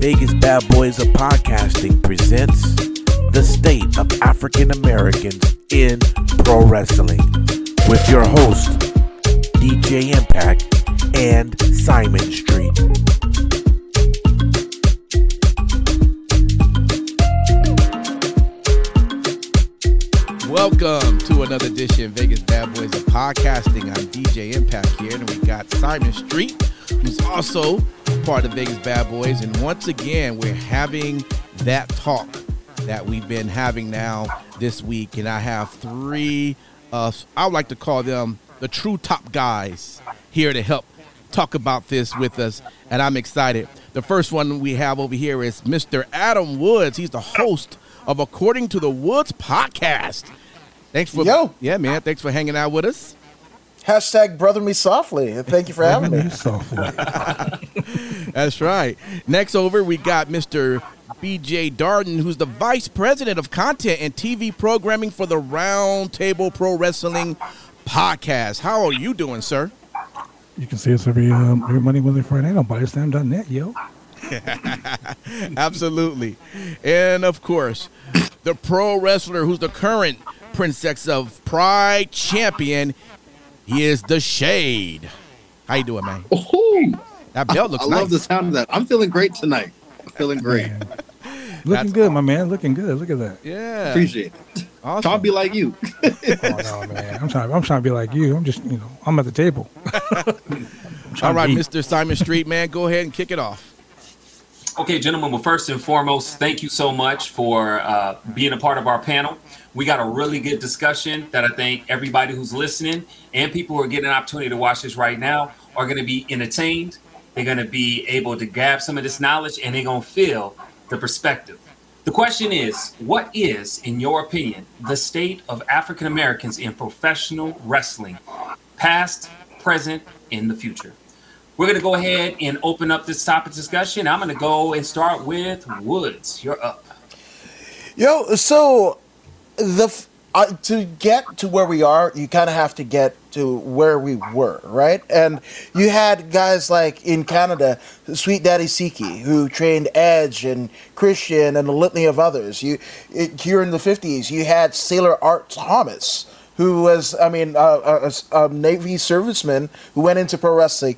Vegas Bad Boyz of Podcasting presents the state of African Americans in pro wrestling with your host, DJ Impact and Simon Street. Welcome to another edition of Vegas Bad Boyz of Podcasting. I'm DJ Impact here, and we got Simon Street, who's also part of Vegas Bad Boyz. And once again, we're having that talk that we've been having now this week. And I have three, uh, I would like to call them the true top guys here to help talk about this with us. And I'm excited. The first one we have over here is Mr. Adam Woods. He's the host of According to the Woods podcast. Thanks for Yo. yeah, man. Thanks for hanging out with us. Hashtag brother me softly. Thank you for having me. That's right. Next over, we got Mr. BJ Darden, who's the vice president of content and TV programming for the Round Table Pro Wrestling podcast. How are you doing, sir? You can see us every um, every Monday, Wednesday, Friday night on BodySlam.net, yo. Absolutely. And of course, the pro wrestler who's the current Princess of Pride champion. He is the Shade. How you doing, man? Ooh, That belt looks I nice. love the sound of that. I'm feeling great tonight. I'm feeling great. Man. That's- Looking good, my man. Looking good. Look at that. Yeah. Appreciate it. Awesome. Trying to be like you. Oh no, man. I'm trying. I'm trying to be like you. I'm just, you know, I'm at the table. All right. Mr. Simon Street, man, go ahead and kick it off. Okay, gentlemen. Well, first and foremost, thank you so much for uh, being a part of our panel. We got a really good discussion that I think everybody who's listening and people who are getting an opportunity to watch this right now are going to be entertained. They're going to be able to grab some of this knowledge and they're going to feel the perspective. The question is what is, in your opinion, the state of African Americans in professional wrestling, past, present, in the future? We're going to go ahead and open up this topic discussion. I'm going to go and start with Woods. You're up. Yo, so the uh, to get to where we are, you kind of have to get to where we were, right? And you had guys like in Canada, Sweet Daddy Siki, who trained Edge and Christian and a litany of others. You it, here in the '50s, you had Sailor Art Thomas. Who was, I mean, uh, a, a Navy serviceman who went into pro wrestling,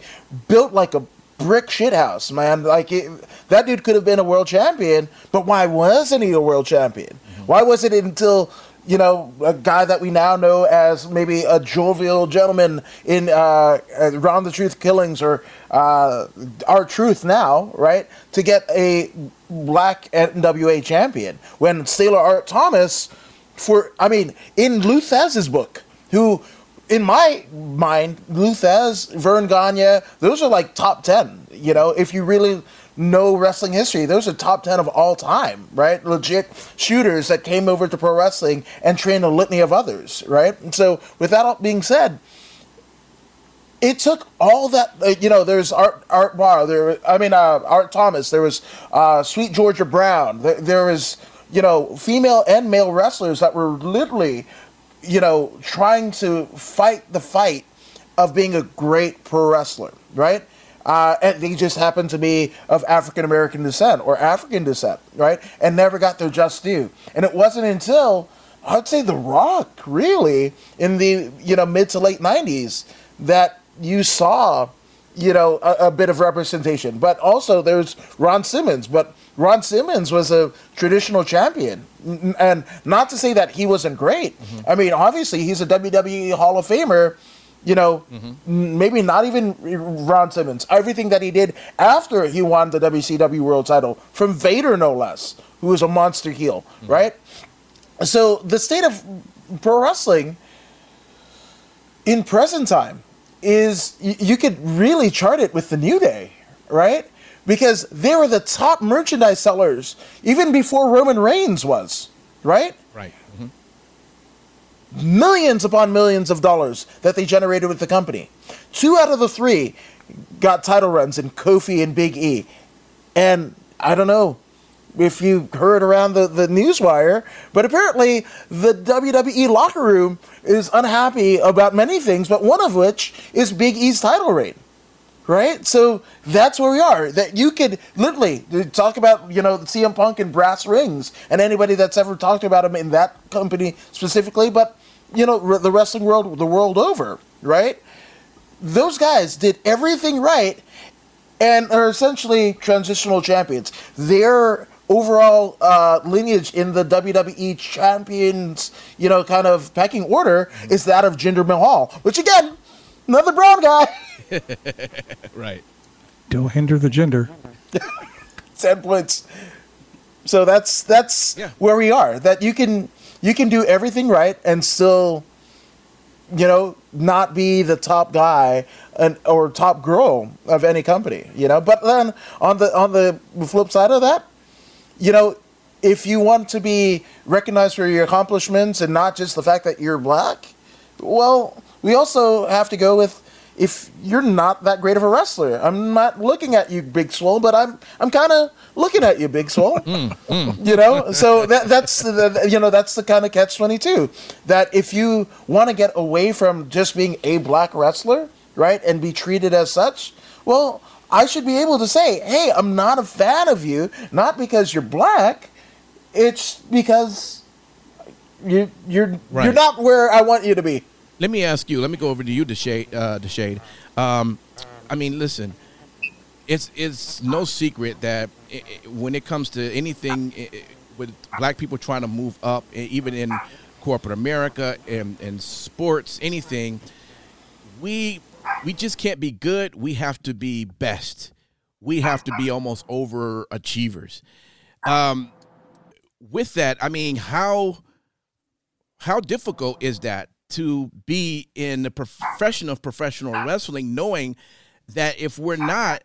built like a brick shithouse, man. Like it, that dude could have been a world champion, but why wasn't he a world champion? Why was it until you know a guy that we now know as maybe a jovial gentleman in uh, Ron the Truth Killings or uh, R-Truth now, right? To get a black NWA champion when Sailor Art Thomas, for I mean, in Lou Thesz's book, who in my mind, Luthez, Verne Gagne, those are like top 10. You know, if you really know wrestling history, those are top 10 of all time, right? Legit shooters that came over to pro wrestling and trained a litany of others, right? And so, with that all being said, it took all that uh, you know there's art art bar there i mean uh, art thomas there was uh, sweet georgia brown there, there was you know female and male wrestlers that were literally you know trying to fight the fight of being a great pro wrestler right uh, and they just happened to be of African American descent or African descent, right? And never got their just due. And it wasn't until I'd say The Rock, really, in the you know mid to late '90s, that you saw, you know, a, a bit of representation. But also there's Ron Simmons, but Ron Simmons was a traditional champion, and not to say that he wasn't great. Mm-hmm. I mean, obviously he's a WWE Hall of Famer. You know, mm-hmm. n- maybe not even Ron Simmons. Everything that he did after he won the WCW World Title from Vader, no less, who was a monster heel, mm-hmm. right? So the state of pro wrestling in present time is you could really chart it with the New Day, right? Because they were the top merchandise sellers even before Roman Reigns was, right? Right. Mm-hmm. Millions upon millions of dollars that they generated with the company. Two out of the three got title runs in Kofi and Big E. And I don't know if you heard around the, the newswire, but apparently the WWE locker room is unhappy about many things, but one of which is Big E's title reign. Right? So that's where we are. That you could literally talk about, you know, CM Punk and brass rings, and anybody that's ever talked about him in that company specifically, but you know, the wrestling world, the world over, right? Those guys did everything right, and are essentially transitional champions. Their overall uh, lineage in the WWE champions, you know, kind of pecking order is that of Jinder Mahal, which again, another brown guy. right. Don't hinder the gender. Ten points. So that's that's Yeah. where we are. That you can you can do everything right and still, you know, not be the top guy and or top girl of any company. You know, but then on the on the flip side of that, you know, if you want to be recognized for your accomplishments and not just the fact that you're black, well, we also have to go with if you're not that great of a wrestler. I'm not looking at you, Big Swole, but I'm I'm kind of looking at you, Big Swole. Mm, mm. You know, so that that's the you know that's the kind of catch twenty two that if you want to get away from just being a black wrestler, right, and be treated as such, well. I should be able to say, "Hey, I'm not a fan of you, not because you're black. It's because you you're Right. you're not where I want you to be." Let me ask you. Let me go over to you, Da Shade. Uh, Da Shade. Um, I mean, listen. It's it's no secret that i i when it comes to anything i i with black people trying to move up, even in corporate America and, and sports, anything, we we just can't be good. We have to be best. We have to be almost overachievers. Um, with that, I mean, how how difficult is that to be in the profession of professional wrestling, knowing that if we're not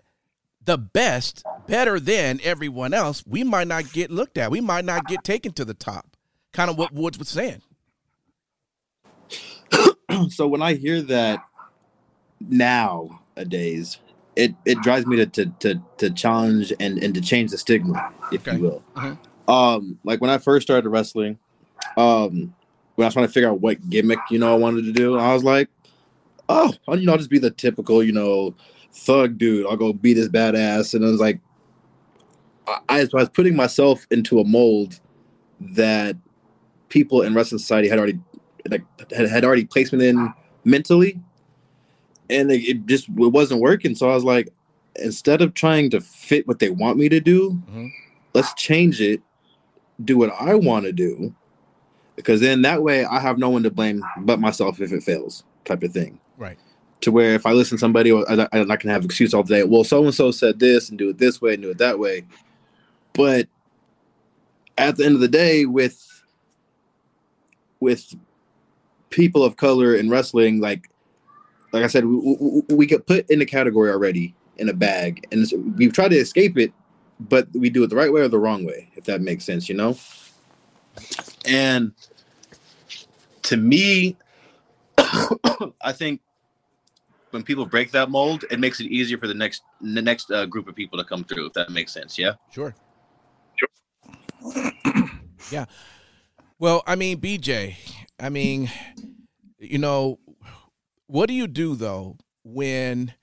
the best, better than everyone else, we might not get looked at. We might not get taken to the top. Kind of what Woods was saying. so when I hear that nowadays, it it drives me to to to, to challenge and and to change the stigma, if Okay. you will. Mhm. Um, like when I first started wrestling, um, when I was trying to figure out what gimmick you know I wanted to do, I was like, oh, you know, I'll just be the typical, you know, thug dude. I'll go be this badass, and I was like, I, I was putting myself into a mold that people in wrestling society had already like had, had already placed me in mentally and it, it just it wasn't working so i was like instead of trying to fit what they want me to do Mhm. let's change it do what i want to do because then that way i have no one to blame but myself if it fails type of thing. Right. to where if i listen to somebody I, I, I can have excuse all day well so and so said this and do it this way and do it that way. But at the end of the day with with people of color in wrestling like like i said we, we, we get put in a category already in a bag. And we've tried to escape it but we do it the right way or the wrong way if that makes sense you know and to me i think when people break that mold it makes it easier for the next the next uh, group of people to come through if that makes sense yeah Sure. yeah. Well, I mean, BJ, I mean, you know, what do you do though when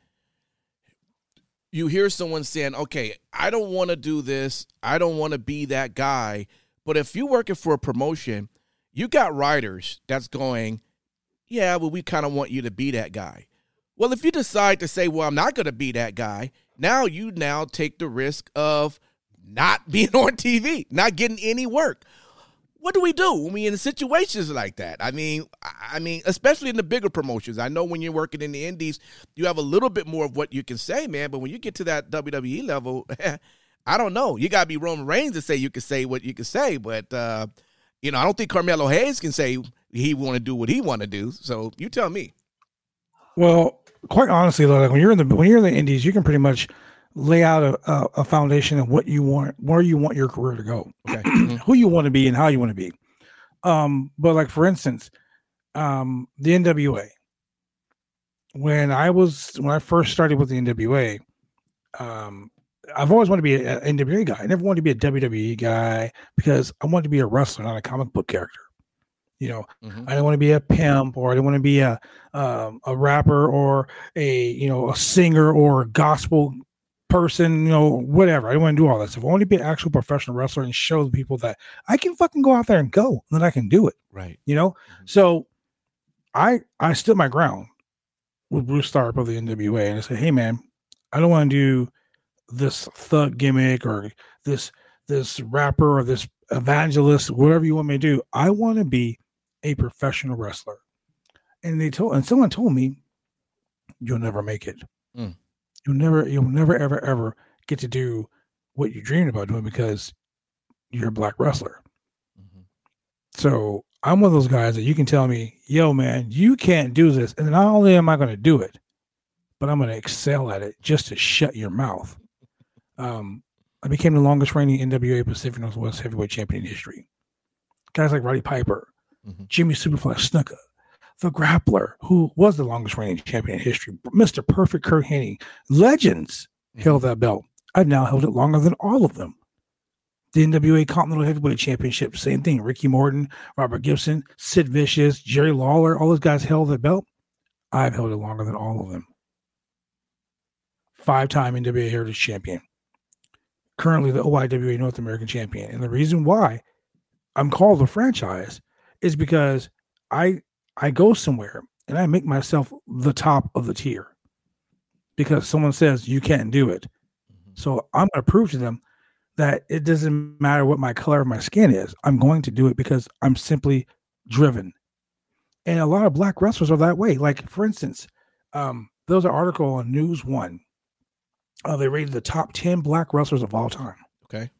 you hear someone saying, okay, I don't want to do this, I don't want to be that guy, but if you're working for a promotion, you got writers that's going, yeah, well, we kind of want you to be that guy. Well, if you decide to say, well, I'm not going to be that guy, now you now take the risk of not being on TV, not getting any work. What do we do when we in situations like that? I mean, I mean, especially in the bigger promotions. I know when you're working in the indies, you have a little bit more of what you can say, man. But when you get to that WWE level, I don't know. You gotta be Roman Reigns to say you can say what you can say. But uh, you know, I don't think Carmelo Hayes can say he want to do what he want to do. So you tell me. Well, quite honestly, though, like when you're in the when you're in the indies, you can pretty much lay out a, a, a foundation of what you want, where you want your career to go, Okay. Mhm. who you want to be, and how you want to be. Um, but like for instance, um, the NWA. When I was when I first started with the NWA, um, I've always wanted to be an NWA guy. I never wanted to be a WWE guy because I wanted to be a wrestler, not a comic book character. You know, Mhm. I didn't want to be a pimp or I didn't want to be a um, a rapper or a you know a singer or a gospel person. You know, whatever. I didn't want to do all that stuff. I want to be an actual professional wrestler and show the people that I can fucking go out there and go, and that I can do it. Right. You know, Mhm. so I I stood my ground with Bruce Tharpe of the NWA, and I said, "Hey, man, I don't want to do this thug gimmick or this this rapper or this evangelist, whatever you want me to do. I want to be a professional wrestler." And they told, and someone told me, "You'll never make it. Mm. You'll never, you'll never, ever, ever get to do what you dreamed about doing because you're a black wrestler." Mhm. So I'm one of those guys that you can tell me, yo, man, you can't do this. And not only am I going to do it, but I'm going to excel at it just to shut your mouth. Um, I became the longest reigning NWA Pacific Northwest heavyweight champion in history. Guys like Roddy Piper, Mhm. Jimmy Superfly Snuka, the grappler, who was the longest reigning champion in history, Mr. Perfect Curt Hennig, legends held that belt. I've now held it longer than all of them the NWA Continental Heavyweight Championship, same thing. Ricky Morton, Robert Gibson, Sid Vicious, Jerry Lawler, all those guys held the belt. I've held it longer than all of them. Five time NWA Heritage Champion. Currently the OIWA North American Champion. And the reason why I'm called a franchise is because I I go somewhere and I make myself the top of the tier because someone says you can't do it. Mhm. So I'm going to prove to them that it doesn't matter what my color of my skin is. I'm going to do it because I'm simply driven. And a lot of black wrestlers are that way. Like, for instance, um, there was an article on News One. Uh, they rated the top 10 black wrestlers of all time. Okay.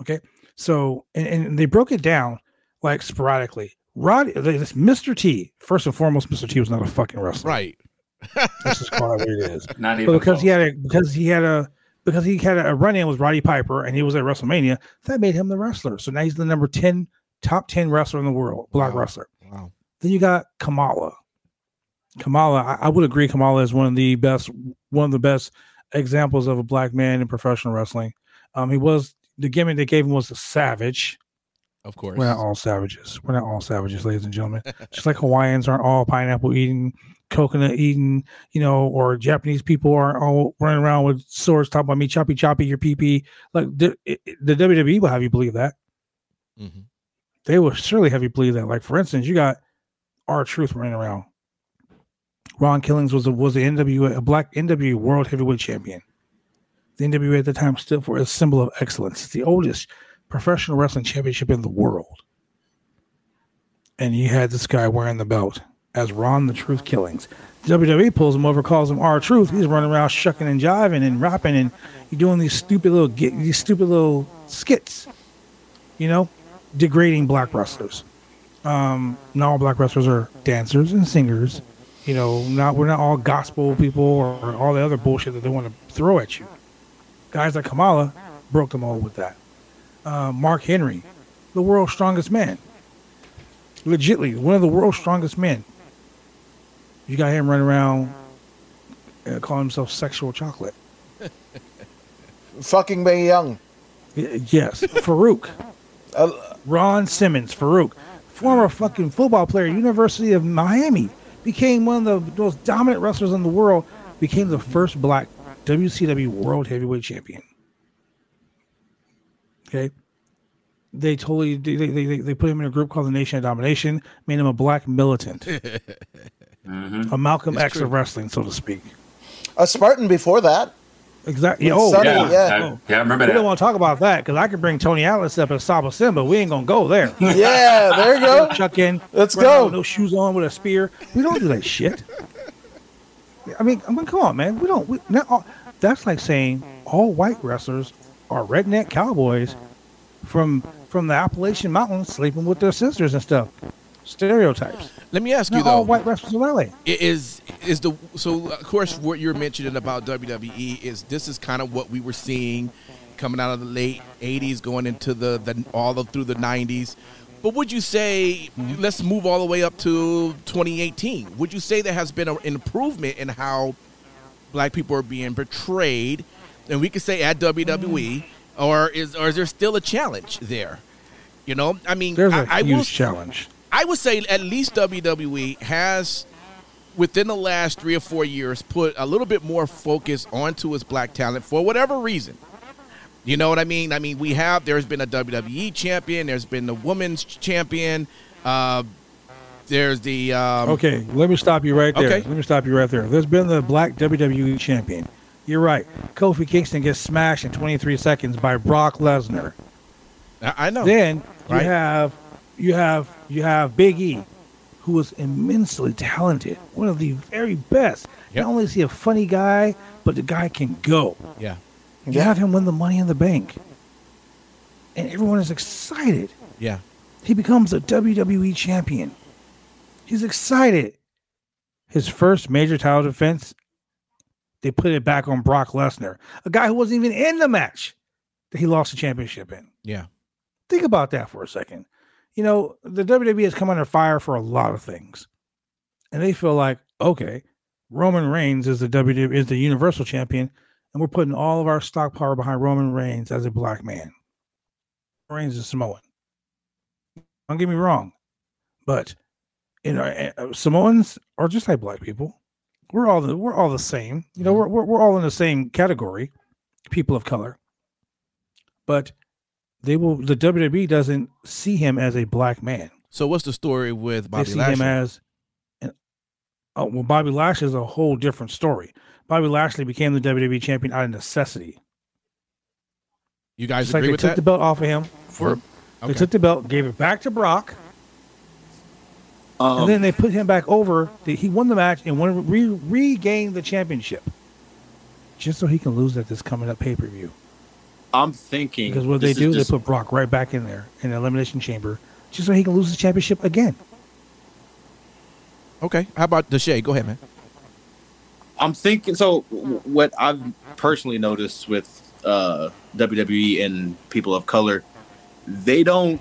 Okay. So, and, and they broke it down like sporadically. Roddy, this Mr. T, first and foremost, Mr. T was not a fucking wrestler. Right. Let's just call it what it is. Not But even because he had a because he had a because he had a run in with Roddy Piper and he was at WrestleMania, that made him the wrestler. So now he's the number 10 top 10 wrestler in the world, black Wow. wrestler. Wow. Then you got Kamala. Kamala, I, I would agree Kamala is one of the best one of the best examples of a black man in professional wrestling. Um he was the gimmick they gave him was a savage. Of course. We're not all savages. We're not all savages, ladies and gentlemen. Just like Hawaiians aren't all pineapple eating, coconut eating, you know, or Japanese people aren't all running around with swords talking about me choppy choppy your pee pee. Like the, it- the WWE will have you believe that. Mhm. They will surely have you believe that. Like for instance, you got R-Truth running around. Ron Killings was a was the NWA a black NWA World Heavyweight Champion. The NWA at the time stood for a symbol of excellence. It's the oldest professional wrestling championship in the world. And you had this guy wearing the belt as Ron the Truth Killings. WWE pulls him over, calls him R Truth. He's running around shucking and jiving and rapping and you're doing these stupid little these stupid little skits, you know, degrading black wrestlers. Um, not all black wrestlers are dancers and singers. You know, not we're not all gospel people or all the other bullshit that they want to throw at you. Guys like Kamala broke them all with that. Uh, Mark Henry, the world's strongest man. Legitly, one of the world's strongest men. You got him running around uh, calling himself sexual chocolate. Fucking Mae Young. Y- Yes, Faarooq. Uh, Ron Simmons, Faarooq, former fucking football player, University of Miami, became one of the most dominant wrestlers in the world, became the first black WCW World Heavyweight Champion. Okay. They totally they, they, they, they put him in a group called the Nation of Domination, made him a black militant, Mhm. a Malcolm It's X true. of wrestling, so to speak. a Spartan before that. Exactly. With Oh, Sonny, Yeah, yeah. I, yeah, I remember we don't want to talk about that because I could bring Tony Atlas up as Saba Simba. We ain't gonna go there. Yeah, there you go. Chuck in. Let's go. No shoes on with a spear. We don't do that shit. I mean, I mean, come on, man. We don't. We, not all, uh, that's like saying all white wrestlers are redneck cowboys from from the Appalachian Mountains sleeping with their sisters and stuff. Stereotypes. Let me ask you though. all white wrestlers are that way. Is is the so of course what you're mentioning about WWE is this is kind of what we were seeing coming out of the late 80s going into the, the all of through the 90s but would you say let's move all the way up to 2018 would you say there has been an improvement in how black people are being portrayed? And we could say at WWE mm-hmm. or is or is there still a challenge there? You know I mean There's I a I huge will challenge. I would say at least WWE has within the last three or four years put a little bit more focus onto its black talent for whatever reason. You know what I mean? I mean, we have there's been a WWE champion, there's been the women's champion, uh, there's the um, Okay, let me stop you right there. Okay. Let me stop you right there. There's been the black WWE champion. You're right. Kofi Kingston gets smashed in 23 seconds by Brock Lesnar. I I know. Then you Right. have you have you have Big E, who was immensely talented, one of the very best. Yep. Not only is he a funny guy, but the guy can go. yeah, You have him win the Money in the Bank, and everyone is excited. yeah. He becomes a WWE champion. He's excited. His first major title defense, they put it back on Brock Lesnar, a guy who wasn't even in the match that he lost the championship in. Yeah. Think about that for a second. You know, the WWE has come under fire for a lot of things. And they feel like, okay, Roman Reigns is the WWE is the universal champion, and we're putting all of our stock power behind Roman Reigns as a black man. Reigns is Samoan. Don't get me wrong, but you know, eh, uh, Samoans are just like black people. We're all the, we're all the same. You know, we're, we're we're all in the same category, people of color. But they will. The WWE doesn't see him as a black man. So what's the story with Bobby they see Lashley? him as. An, oh well, Bobby Lashley is a whole different story. Bobby Lashley became the WWE champion out of necessity. you guys agree with that? Like they with took that? the belt off of him. For Okay. they took the belt, gave it back to Brock, Um, and then they put him back over. He won the match and won, re, regained the championship, just so he can lose at this coming up pay per view. I'm thinking Because what they do, just- they put Brock right back in there in the elimination chamber, just so he can lose the championship again. Okay. How about Deshae? Go ahead, man. I'm thinking. So what I've personally noticed with uh, WWE and people of color, they don't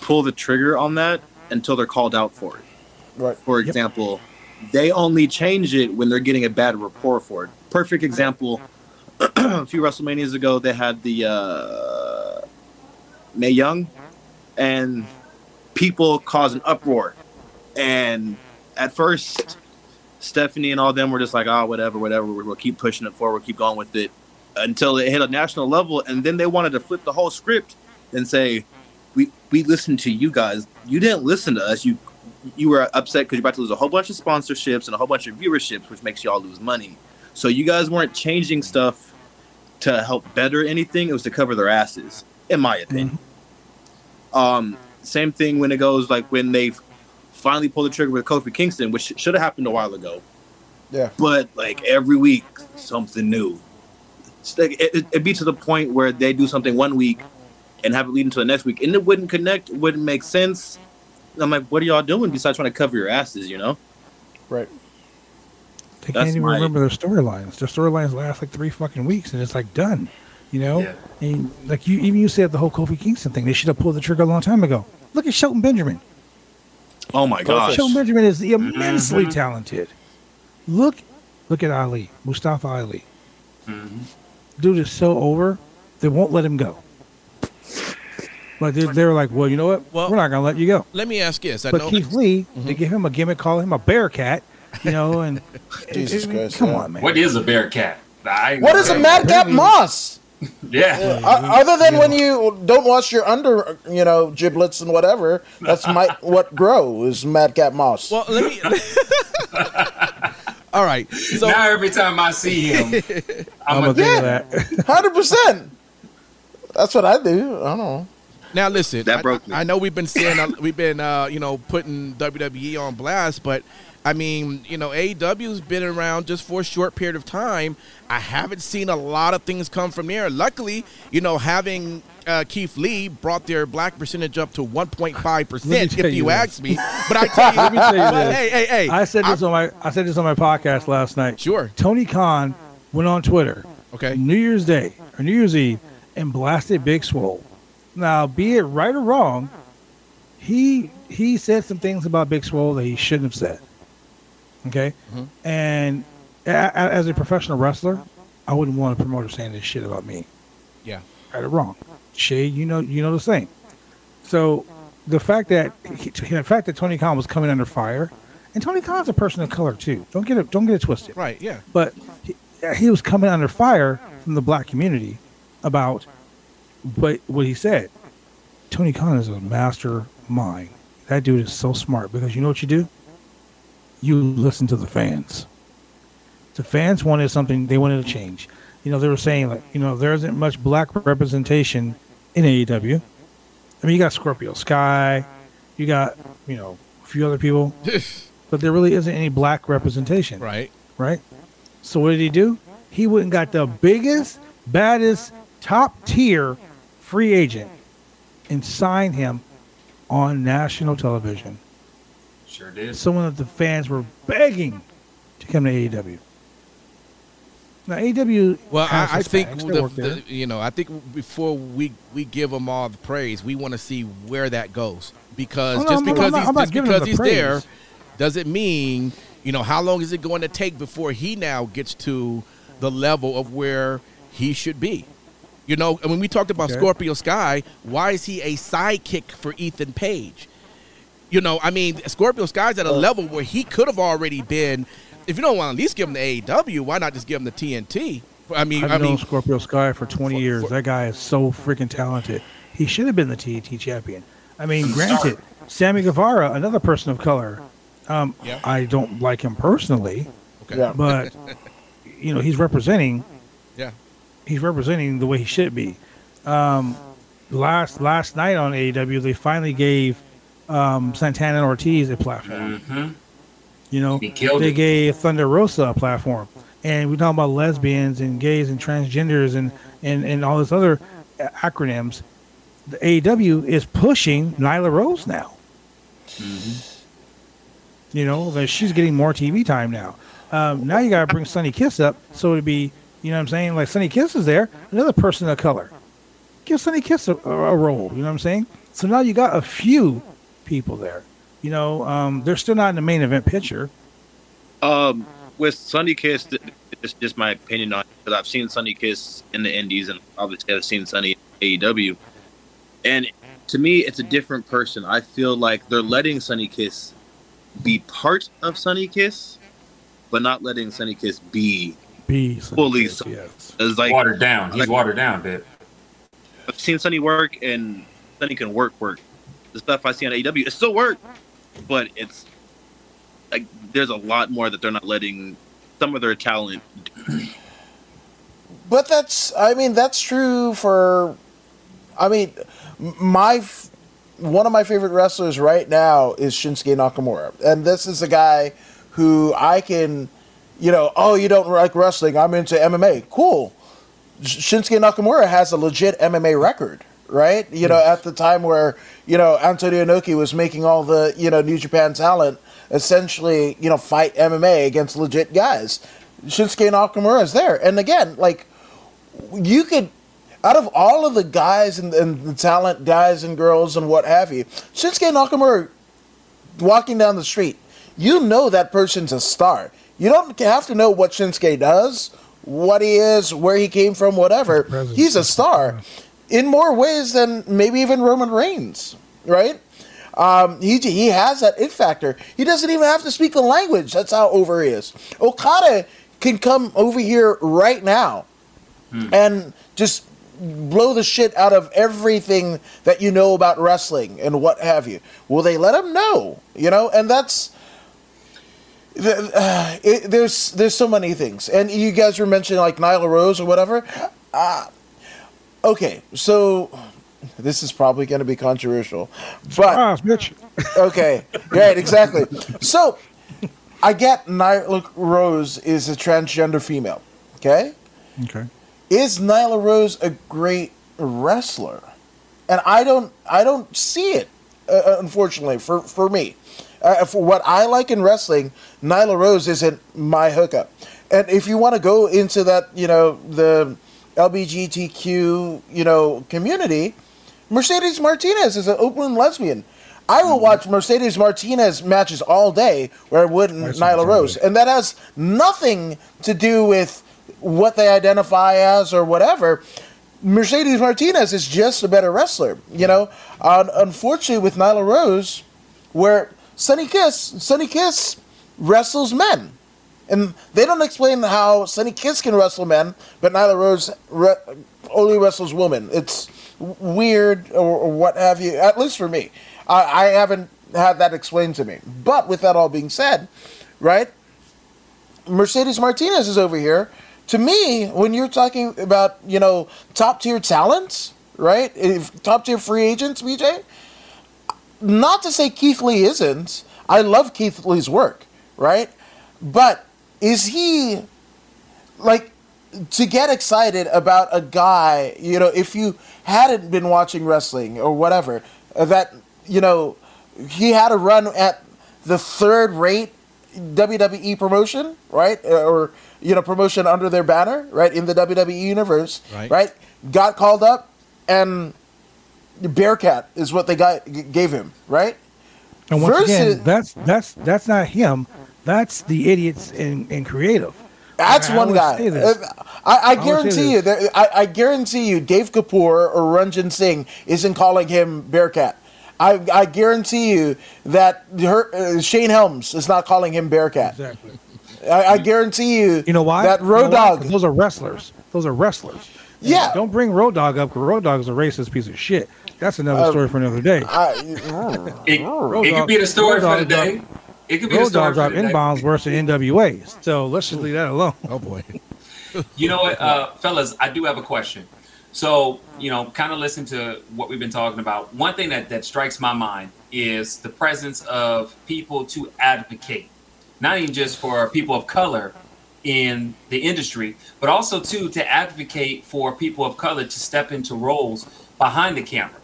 pull the trigger on that until they're called out for it. Right. For example, they only change it when they're getting a bad report for it. Perfect example. a few WrestleManias ago, they had the uh, Mae Young, and people caused an uproar. And at first, Stephanie and all them were just like, oh, whatever, whatever. We'll keep pushing it forward, keep going with it until it hit a national level. And then they wanted to flip the whole script and say, we we listened to you guys. You didn't listen to us. You you were upset because you're about to lose a whole bunch of sponsorships and a whole bunch of viewerships, which makes y'all lose money. So you guys weren't changing stuff to help better anything. It was to cover their asses, in my opinion. Um, same thing when it goes like when they finally pulled the trigger with Kofi Kingston, which should have happened a while ago. Yeah. But like every week, something new. Like, it, it, it'd be to the point where they do something one week and have it lead into the next week, and it wouldn't connect, wouldn't make sense. And I'm like, what are y'all doing besides trying to cover your asses? You know? Right. They That's can't even my- remember their storylines. Their storylines last like three fucking weeks, and it's like done. You know, Yeah. and like you, even you said the whole Kofi Kingston thing. They should have pulled the trigger a long time ago. Look at Shelton Benjamin. Oh my gosh! Shelton Benjamin is mm-hmm. immensely talented. Look, look at Ali, Mustafa Ali. Mm-hmm. Dude is so over, they won't let him go. Like they're, they're like, well, you know what? Well- We're not gonna let you go. Let me ask you: this. I But know Keith Lee, they mm-hmm. give him a gimmick, call him a bear cat, you know, and Jesus I mean, Christ, come yeah. on, man. What is a bear cat? I ain't What gonna is a say. madcap moss? Yeah. Uh, other than when you don't wash your under, you know, giblets and whatever, that's my what grow is madcap moss. Well, let me. All right. So now every time I see him, I'm I'm gonna a, think that. Hundred percent. That's what I do. I don't know. now listen. That I- broke me. I, know we've been saying uh, we've been uh, you know putting WWE on blast, but I mean you know AEW's been around just for a short period of time. I haven't seen a lot of things come from there. Luckily, you know having. Uh, Keith Lee brought their black percentage up to 1.5 percent, if you you ask me. But I tell you, Let me tell you this. hey, hey, hey, I said this I'm- on my I said this on my podcast last night. Sure. Tony Khan went on Twitter Okay. New Year's Day or New Year's Eve and blasted Big Swole. Now, be it right or wrong, he he said some things about Big Swole that he shouldn't have said. Okay, Mhm. and a, a- as a professional wrestler, I wouldn't want a promoter saying this shit about me. Yeah. Right or wrong, Shay, you know you know the same. So the fact that he, the fact that Tony Khan was coming under fire, and Tony Khan's a person of color too. Don't get it. Don't get it twisted. Right. Yeah. But he, he was coming under fire from the black community about what what he said. Tony Khan is a mastermind. That dude is so smart because you know what you do? You listen to the fans. The fans wanted something, they wanted a change. You know, they were saying, like, you know, there isn't much black representation in AEW. I mean, you got Scorpio Sky, you got, you know, a few other people, but there really isn't any black representation. right. Right? So what did he do? He went and got the biggest, baddest, top tier free agent and signed him on national television. Sure did. Someone that the fans were begging to come to AEW. Now AEW. Well, has I, I think the, the, you know I think before we we give him all the praise, we want to see where that goes because Oh, just I'm because I'm he's not just giving him because the he's there doesn't mean you know how long is it going to take before he now gets to the level of where he should be. You know, and when we talked about Okay. Scorpio Sky, why is he a sidekick for Ethan Page? You know, I mean, Scorpio Sky's at a level where he could have already been. If you don't want to at least give him the AEW, why not just give him the TNT? I mean, I've I known mean, Scorpio Sky for 20 for- years. for- that guy is so freaking talented. He should have been the TNT champion. I mean, granted, Sammy Guevara, another person of color. Um, Yeah. I don't like him personally, okay. Yeah. but you know, he's representing. Yeah. He's representing the way he should be. Um, last last night on AEW, they finally gave um, Santana and Ortiz a platform. hmm You know, they it. gave Thunder Rosa a platform, and we're talking about lesbians and gays and transgenders and and and all this other acronyms. The AEW is pushing Nyla Rose now. You know that she's getting more TV time now. Um, now you got to bring Sunny Kiss up, so it'd be you know what I'm saying like Sunny Kiss is there, another person of color. Give Sunny Kiss a, a role. You know what I'm saying? So now you got a few people there. You know, um, they're still not in the main event picture. Um, with Sunny Kiss, it's just my opinion on because I've seen Sunny Kiss in the Indies, and obviously I've seen Sunny in AEW. And to me, it's a different person. I feel like they're letting Sunny Kiss be part of Sunny Kiss, but not letting Sunny Kiss be. Be Fully Kiss, so- yes. It's like watered down. He's like- watered down, a bit. I've seen Sunny work, and Sunny can work work. The stuff I see on AEW, it still work, but it's like there's a lot more that they're not letting some of their talent But that's, I mean, that's true for, I mean, my, one of my favorite wrestlers right now is Shinsuke Nakamura. And this is a guy who I can, you know, oh, you don't like wrestling, I'm into MMA. Cool. Shinsuke Nakamura has a legit MMA record, right? You know, at the time where, you know, Antonio Inoki was making all the, you know, New Japan talent essentially, you know, fight MMA against legit guys. Shinsuke Nakamura is there. And again, like, you could out of all of the guys and, and the talent guys and girls and what have you, Shinsuke Nakamura walking down the street, you know that person's a star. You don't have to know what Shinsuke does, what he is, where he came from, whatever. He's a star in more ways than maybe even Roman Reigns, right? Um, he he has that it factor. He doesn't even have to speak the language. That's how over he is. Okada can come over here right now and just blow the shit out of everything that you know about wrestling and what have you. Will they let him know? You know, and that's uh, it, there's there's so many things. And you guys were mentioning like Nyla Rose or whatever. Uh, okay, so this is probably going to be controversial, but Ah, bitch. okay, right, exactly. So I get Nyla Rose is a transgender female. Okay, Okay. is Nyla Rose a great wrestler? And I don't, I don't see it. Uh, unfortunately, for for me, uh, for what I like in wrestling, Nyla Rose isn't my hookup. And if you want to go into that, you know, the LBGTQ, you know, community, Mercedes Martinez is an open lesbian. I will watch Mercedes Martinez matches all day where I wouldn't Nyla Rose. And that has nothing to do with what they identify as or whatever. Mercedes Martinez is just a better wrestler. You know, uh, unfortunately with Nyla Rose, where Sunny Kiss, Sunny Kiss wrestles men. And they don't explain how Sunny Kiss can wrestle men, but Nyla Rose re- only wrestles women. It's weird or, or, what have you, at least for me. I, I haven't had that explained to me. But with that all being said, right, Mercedes Martinez is over here. To me, when you're talking about, you know, top tier talents, right, top tier free agents, BJ, not to say Keith Lee isn't. I love Keith Lee's work, right? But is he like to get excited about a guy, you know, if you hadn't been watching wrestling or whatever, that, you know, he had a run at the third rate WWE promotion, right? Uh, or, you know, promotion under their banner, right? In the WWE universe, right? right? Got called up and Bearcat is what they got gave him, right? And once Versus, again, that's that's that's not him. That's the idiots in, in creative. That's I one guy. Uh, I, I, guarantee you that I, I, guarantee you Dave Kapoor or Ranjin Singh isn't calling him Bearcat. I, I guarantee you that her, uh, Shane Helms is not calling him Bearcat. Exactly. I, I guarantee you. You know why? That Road you know Dog. Those are wrestlers. Those are wrestlers. And yeah. Don't bring Road Dog up because Road Dog is a racist piece of shit. That's another uh, story for another day. I, it, it could be the story for the day. It could be Road Dog drop in bombs worse than NWA. So let's just leave that alone. Oh boy. you know what, uh, fellas? I do have a question. So you know, kind of listen to what we've been talking about. One thing that that strikes my mind is the presence of people to advocate, not even just for people of color in the industry, but also too to advocate for people of color to step into roles behind the camera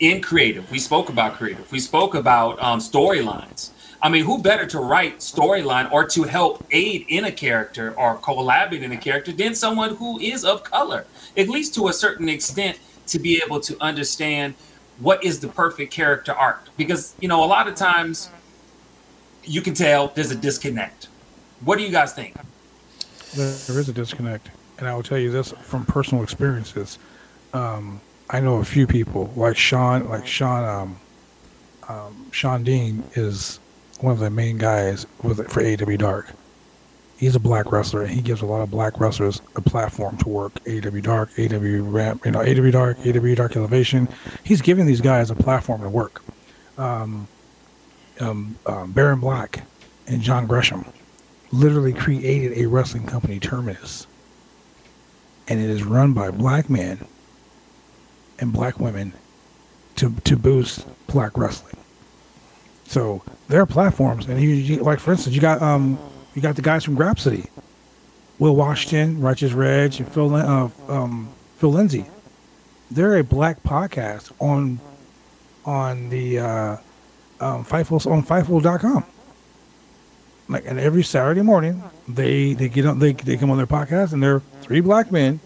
in creative. We spoke about creative. We spoke about um, storylines. I mean, who better to write storyline or to help aid in a character or collaborate in a character than someone who is of color, at least to a certain extent, to be able to understand what is the perfect character arc. Because you know, a lot of times you can tell there's a disconnect. What do you guys think? There is a disconnect, and I will tell you this from personal experiences. Um, I know a few people like Sean, like Sean, um, um, Shawn Dean is one of the main guys with for AEW Dark. He's a black wrestler, and he gives a lot of black wrestlers a platform to work. AEW Dark, AEW Ramp, you know, AEW Dark, AEW Dark Elevation. He's giving these guys a platform to work. Um, um, um, Baron Black and John Gresham literally created a wrestling company, Terminus, and it is run by black men and black women to to boost black wrestling. So there are platforms, and you, like for instance, you got um you got the guys from Grapsody, Will Washington, Righteous Reg, and Phil uh, um, Phil Lindsay. They're a black podcast on on the uh, um, Fightful on Fightful.com. Like, and every Saturday morning, they they get on they they come on their podcast, and they're three black men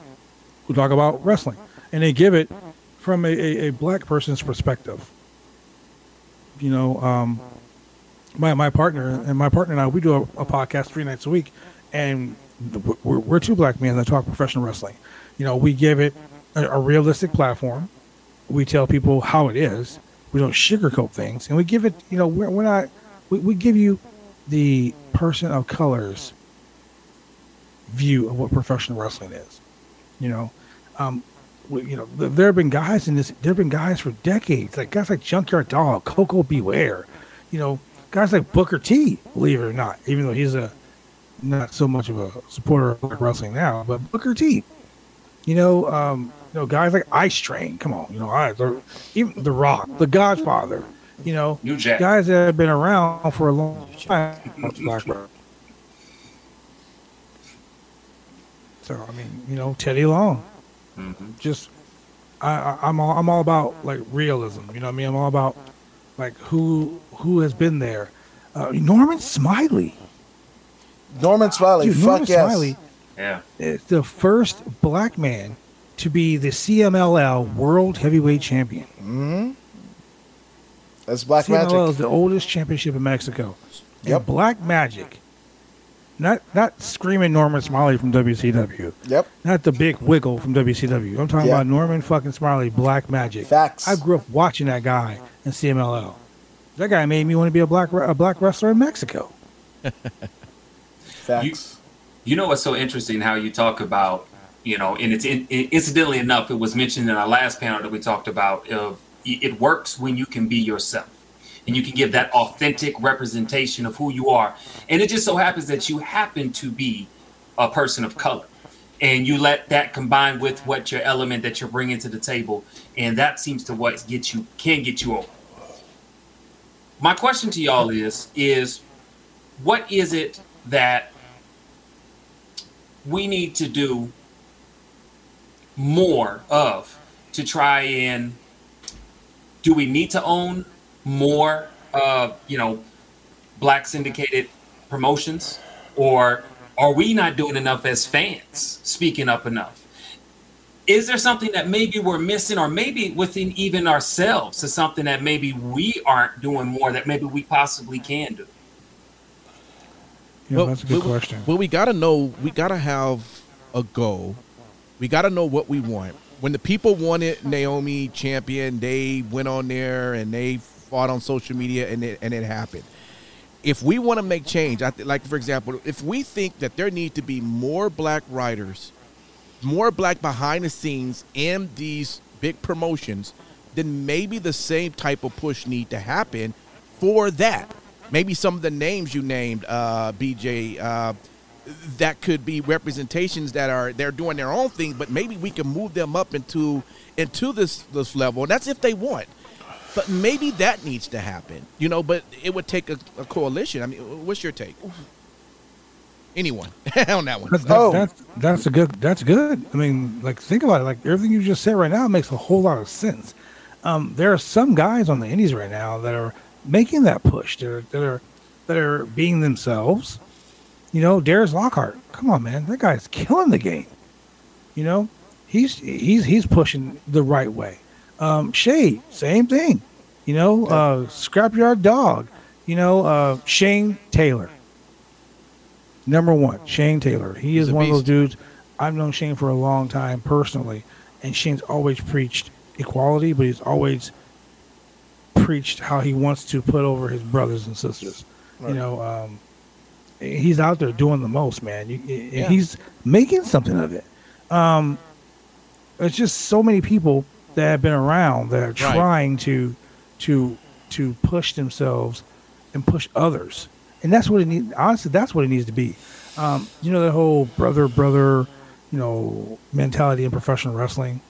who talk about wrestling, and they give it from a, a, a black person's perspective. You know, um, my my partner and my partner and I we do a, a podcast three nights a week, and we're, we're, two black men that talk professional wrestling. You know, we give it a, a realistic platform. We tell people how it is. We don't sugarcoat things, and we give it. You know, we're, we're not. We, we give you the person of color's view of what professional wrestling is. You know, um, you know, there have been guys in this. There have been guys for decades, like guys like Junkyard Dog, Koko B. Ware. You know, guys like Booker T. Believe it or not, even though he's a not so much of a supporter of wrestling now, but Booker T. You know, um, you know, guys like Ice Train. Come on, you know, I, even The Rock, The Godfather. You know, guys that have been around for a long time. so I mean, you know, Teddy Long. Mm-hmm. Just, I, I, am all I'm all about like realism. You know what I mean? I'm all about like who who has been there. Uh, Norman Smiley. Norman Smiley. Dude, Norman yes. Smiley. Yeah. Is the first black man to be the CMLL World Heavyweight Champion. Mm-hmm. That's Black CMLL Magic. is the oldest championship in Mexico. Yep. And Black Magic not not screaming Norman Smiley from WCW, Yep. not the big wiggle from WCW. I'm talking Yeah. about Norman fucking Smiley, Black Magic. Facts. I grew up watching that guy in CMLL. That guy made me want to be a black a black wrestler in Mexico. Facts. You know what's so interesting? How you talk about, you know, and it's in, incidentally enough, it was mentioned in our last panel that we talked about. Of it works when you can be yourself, and you can give that authentic representation of who you are. And it just so happens that you happen to be a person of color, and you let that combine with what your element that you're bringing to the table, and that seems to what gets you can get you over. My question to y'all is: is what is it that we need to do more of to try and do we need to own more uh you know black syndicated promotions? Or are we not doing enough as fans speaking up enough is there something that maybe we're missing or maybe within even ourselves is something that maybe we aren't doing more that maybe we possibly can do Yeah, that's a good question. Well, we gotta know. We gotta have a goal. We gotta know what we want. When the people wanted Naomi champion, they went on there and they fought on social media, and it and it happened. If we want to make change, I th- like for example, if we think that there need to be more black writers, more black behind the scenes in these big promotions, then maybe the same type of push need to happen for that. Maybe some of the names you named, uh, BJ, uh, that could be representations that are they're doing their own thing, but maybe we can move them up into into this this level, and that's if they want. But maybe that needs to happen, you know. But it would take a, a coalition. I mean, what's your take? Anyone on that one? That's, that, Oh. that's that's a good. That's good. I mean, like think about it. Like everything you just said right now makes a whole lot of sense. Um, there are some guys on the Indies right now that are making that push. They're that are that are being themselves. You know, Darius Lockhart. Come on, man, that guy's killing the game. You know, he's he's he's pushing the right way. Um, Shade, same thing. You know, uh, Scrapyard Dog. You know, uh, Shane Taylor. Number one, Shane Taylor. He He's is one of those dudes. I've known Shane for a long time personally, and Shane's always preached equality, but he's always preached how he wants to put over his brothers and sisters. You know, um, he's out there doing the most, man. You, Yeah. He's making something of it. Um, it's just so many people that have been around that are trying to to to push themselves and push others, and that's what it needs. Honestly, that's what it needs to be. Um, you know, the whole brother brother, you know, mentality in professional wrestling.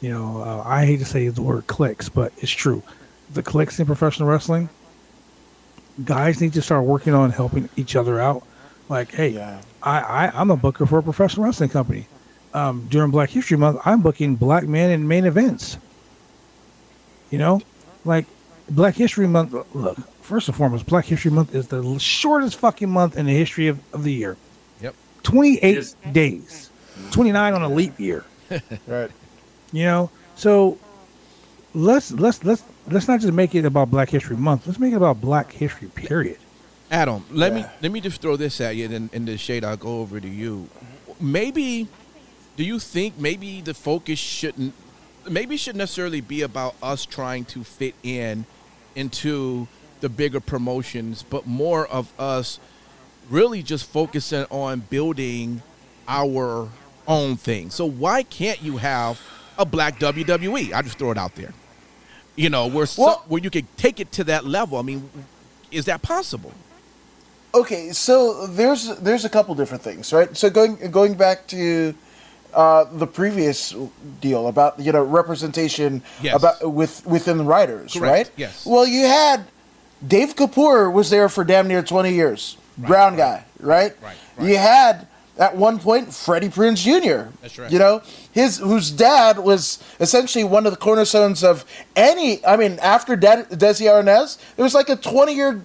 You know, uh, I hate to say the word clicks, but it's true. The clicks in professional wrestling, guys need to start working on helping each other out. Like, hey, Yeah. I, I I'm a booker for a professional wrestling company. Um, during Black History Month, I'm booking black men in main events. You know, like Black History Month. Look, first and foremost, Black History Month is the shortest fucking month in the history of, of the year. Yep. 28 Yes. days, 29 on a leap year. Right. You know, so let's let's let's let's not just make it about Black History Month. Let's make it about Black History. Period. Adam, let me let me just throw this at you, and in the shade, I'll go over to you. Maybe, do you think maybe the focus shouldn't, maybe shouldn't necessarily be about us trying to fit in into the bigger promotions, but more of us really just focusing on building our own thing. So why can't you have a black WWE? I just throw it out there. You know, where so, Well- where you could take it to that level. I mean, is that possible? Okay, so there's there's a couple different things, right? So going going back to uh, the previous deal about you know representation Yes. about with within the writers, Correct, right? yes. Well, you had Dave Kapoor was there for damn near twenty years, brown guy, right? Right, right. You had at one point Freddie Prinze Jr. That's right. You know his whose dad was essentially one of the cornerstones of any. I mean, after De- Desi Arnaz, there was like a twenty year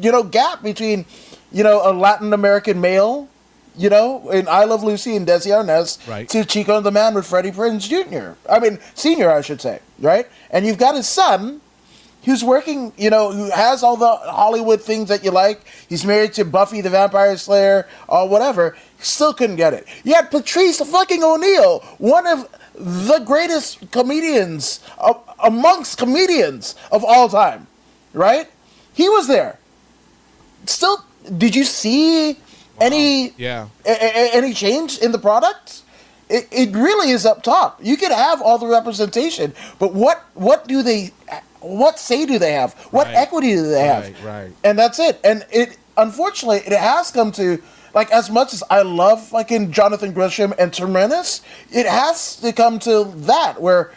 you know gap between you know a Latin American male, you know, in I Love Lucy and Desi Arnaz Right. to Chico and the Man with Freddie Prinze Jr. I mean, senior, I should say, right? And you've got his son. Who's working, you know, who has all the Hollywood things that you like. He's married to Buffy the Vampire Slayer or whatever. Still couldn't get it. You had Patrice fucking O'Neill, one of the greatest comedians uh, amongst comedians of all time, right? He was there. Still, did you see any Yeah. a- a- any change in the product? It, it really is up top. You could have all the representation, but what what do they what say do they have? What Right. equity do they have? Right, right. And that's it. And it unfortunately it has come to like as much as I love fucking Jonathan Gresham and Terminus, it has to come to that where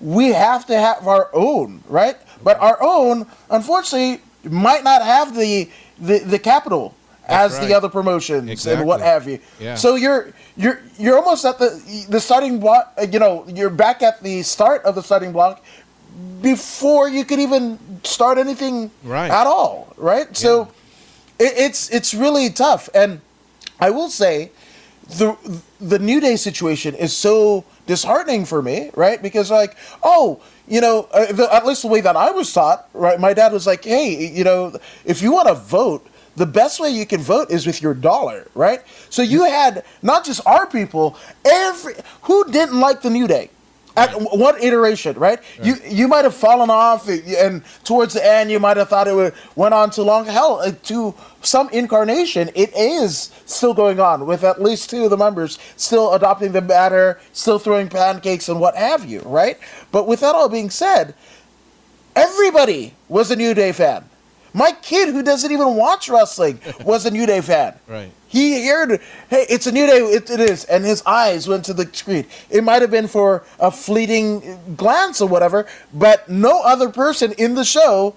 we have to have our own, right? But our own, unfortunately, might not have the the, the capital as right. the other promotions and what have you. Yeah. So you're you're you're almost at the the starting block. You know, you're back at the start of the starting block before you could even start anything Right. at all. Right. So it, it's it's really tough, and I will say the the New Day situation is so disheartening for me, right? Because like, oh, you know, uh, the, at least the way that I was taught, right? My dad was like, hey, you know, if you want to vote, the best way you can vote is with your dollar, right? So you had not just our people, every who didn't like the New Day. At what iteration, right? You you might have fallen off, and towards the end, you might have thought it went on too long. Hell, to some incarnation, it is still going on with at least two of the members still adopting the batter, still throwing pancakes and what have you, right? But with that all being said, everybody was a New Day fan. My kid, who doesn't even watch wrestling, was a New Day fan. Right. He heard, hey, it's a new day. It, it is. And his eyes went to the screen. It might have been for a fleeting glance or whatever, but no other person in the show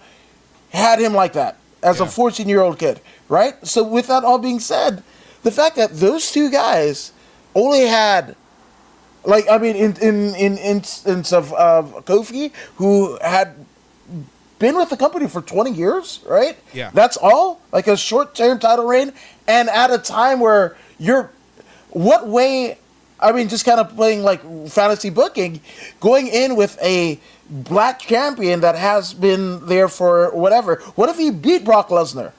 had him like that as a 14 year old kid, right? So, with that all being said, the fact that those two guys only had like I mean, in in in instance of of Kofi, who had been with the company for twenty years, right? Yeah. that's all. Like a short term title reign, and at a time where you're, what way? I mean, just kind of playing like fantasy booking, going in with a black champion that has been there for whatever. What if he beat Brock Lesnar?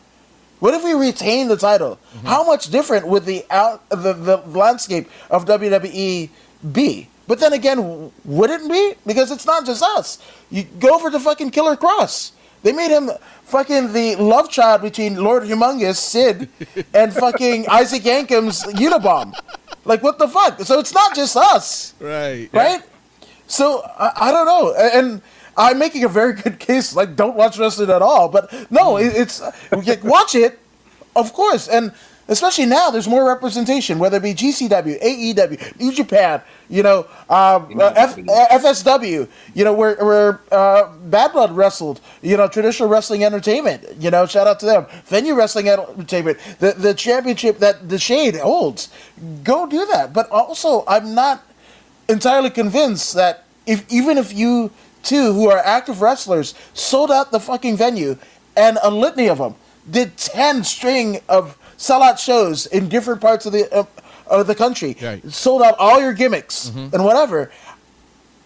What if we retain the title? Mm-hmm. How much different would the out the, the landscape of WWE be? But then again, w- would it be? Because it's not just us. You go for the fucking Killer Kross. They made him fucking the love child between Lord Humongous Sid and fucking Isaac Yankem's Unabom. Like what the fuck? So it's not just us Right. right? So I, I don't know, and I'm making a very good case. Like, don't watch wrestling at all. But no, hmm. it, it's like, watch it, of course, and especially now, there's more representation, whether it be GCW, AEW, New Japan, you know, uh, F, FSW, you know, where where uh, Bad Blood wrestled, you know, traditional wrestling entertainment, you know, shout out to them, Venue Wrestling Entertainment, the the championship that the Shade holds, go do that. But also, I'm not entirely convinced that if even if you two who are active wrestlers sold out the fucking venue and a litany of them did 10 string of sellout shows in different parts of the uh, of the country Right. sold out all your gimmicks and whatever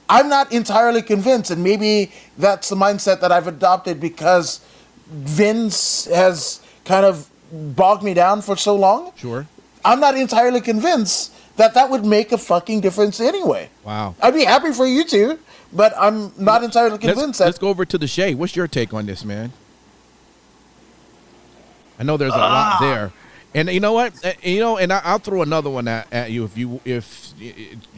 i'm not entirely convinced and maybe that's the mindset that i've adopted because vince has kind of bogged me down for so long Sure. I'm not entirely convinced that that would make a fucking difference anyway. Wow. I'd be happy for you two, but I'm not entirely Let's, convinced let's go over to the Shay. What's your take on this, man? I know there's a lot there, and you know what? Uh, You know, and I, I'll throw another one at, at you if you if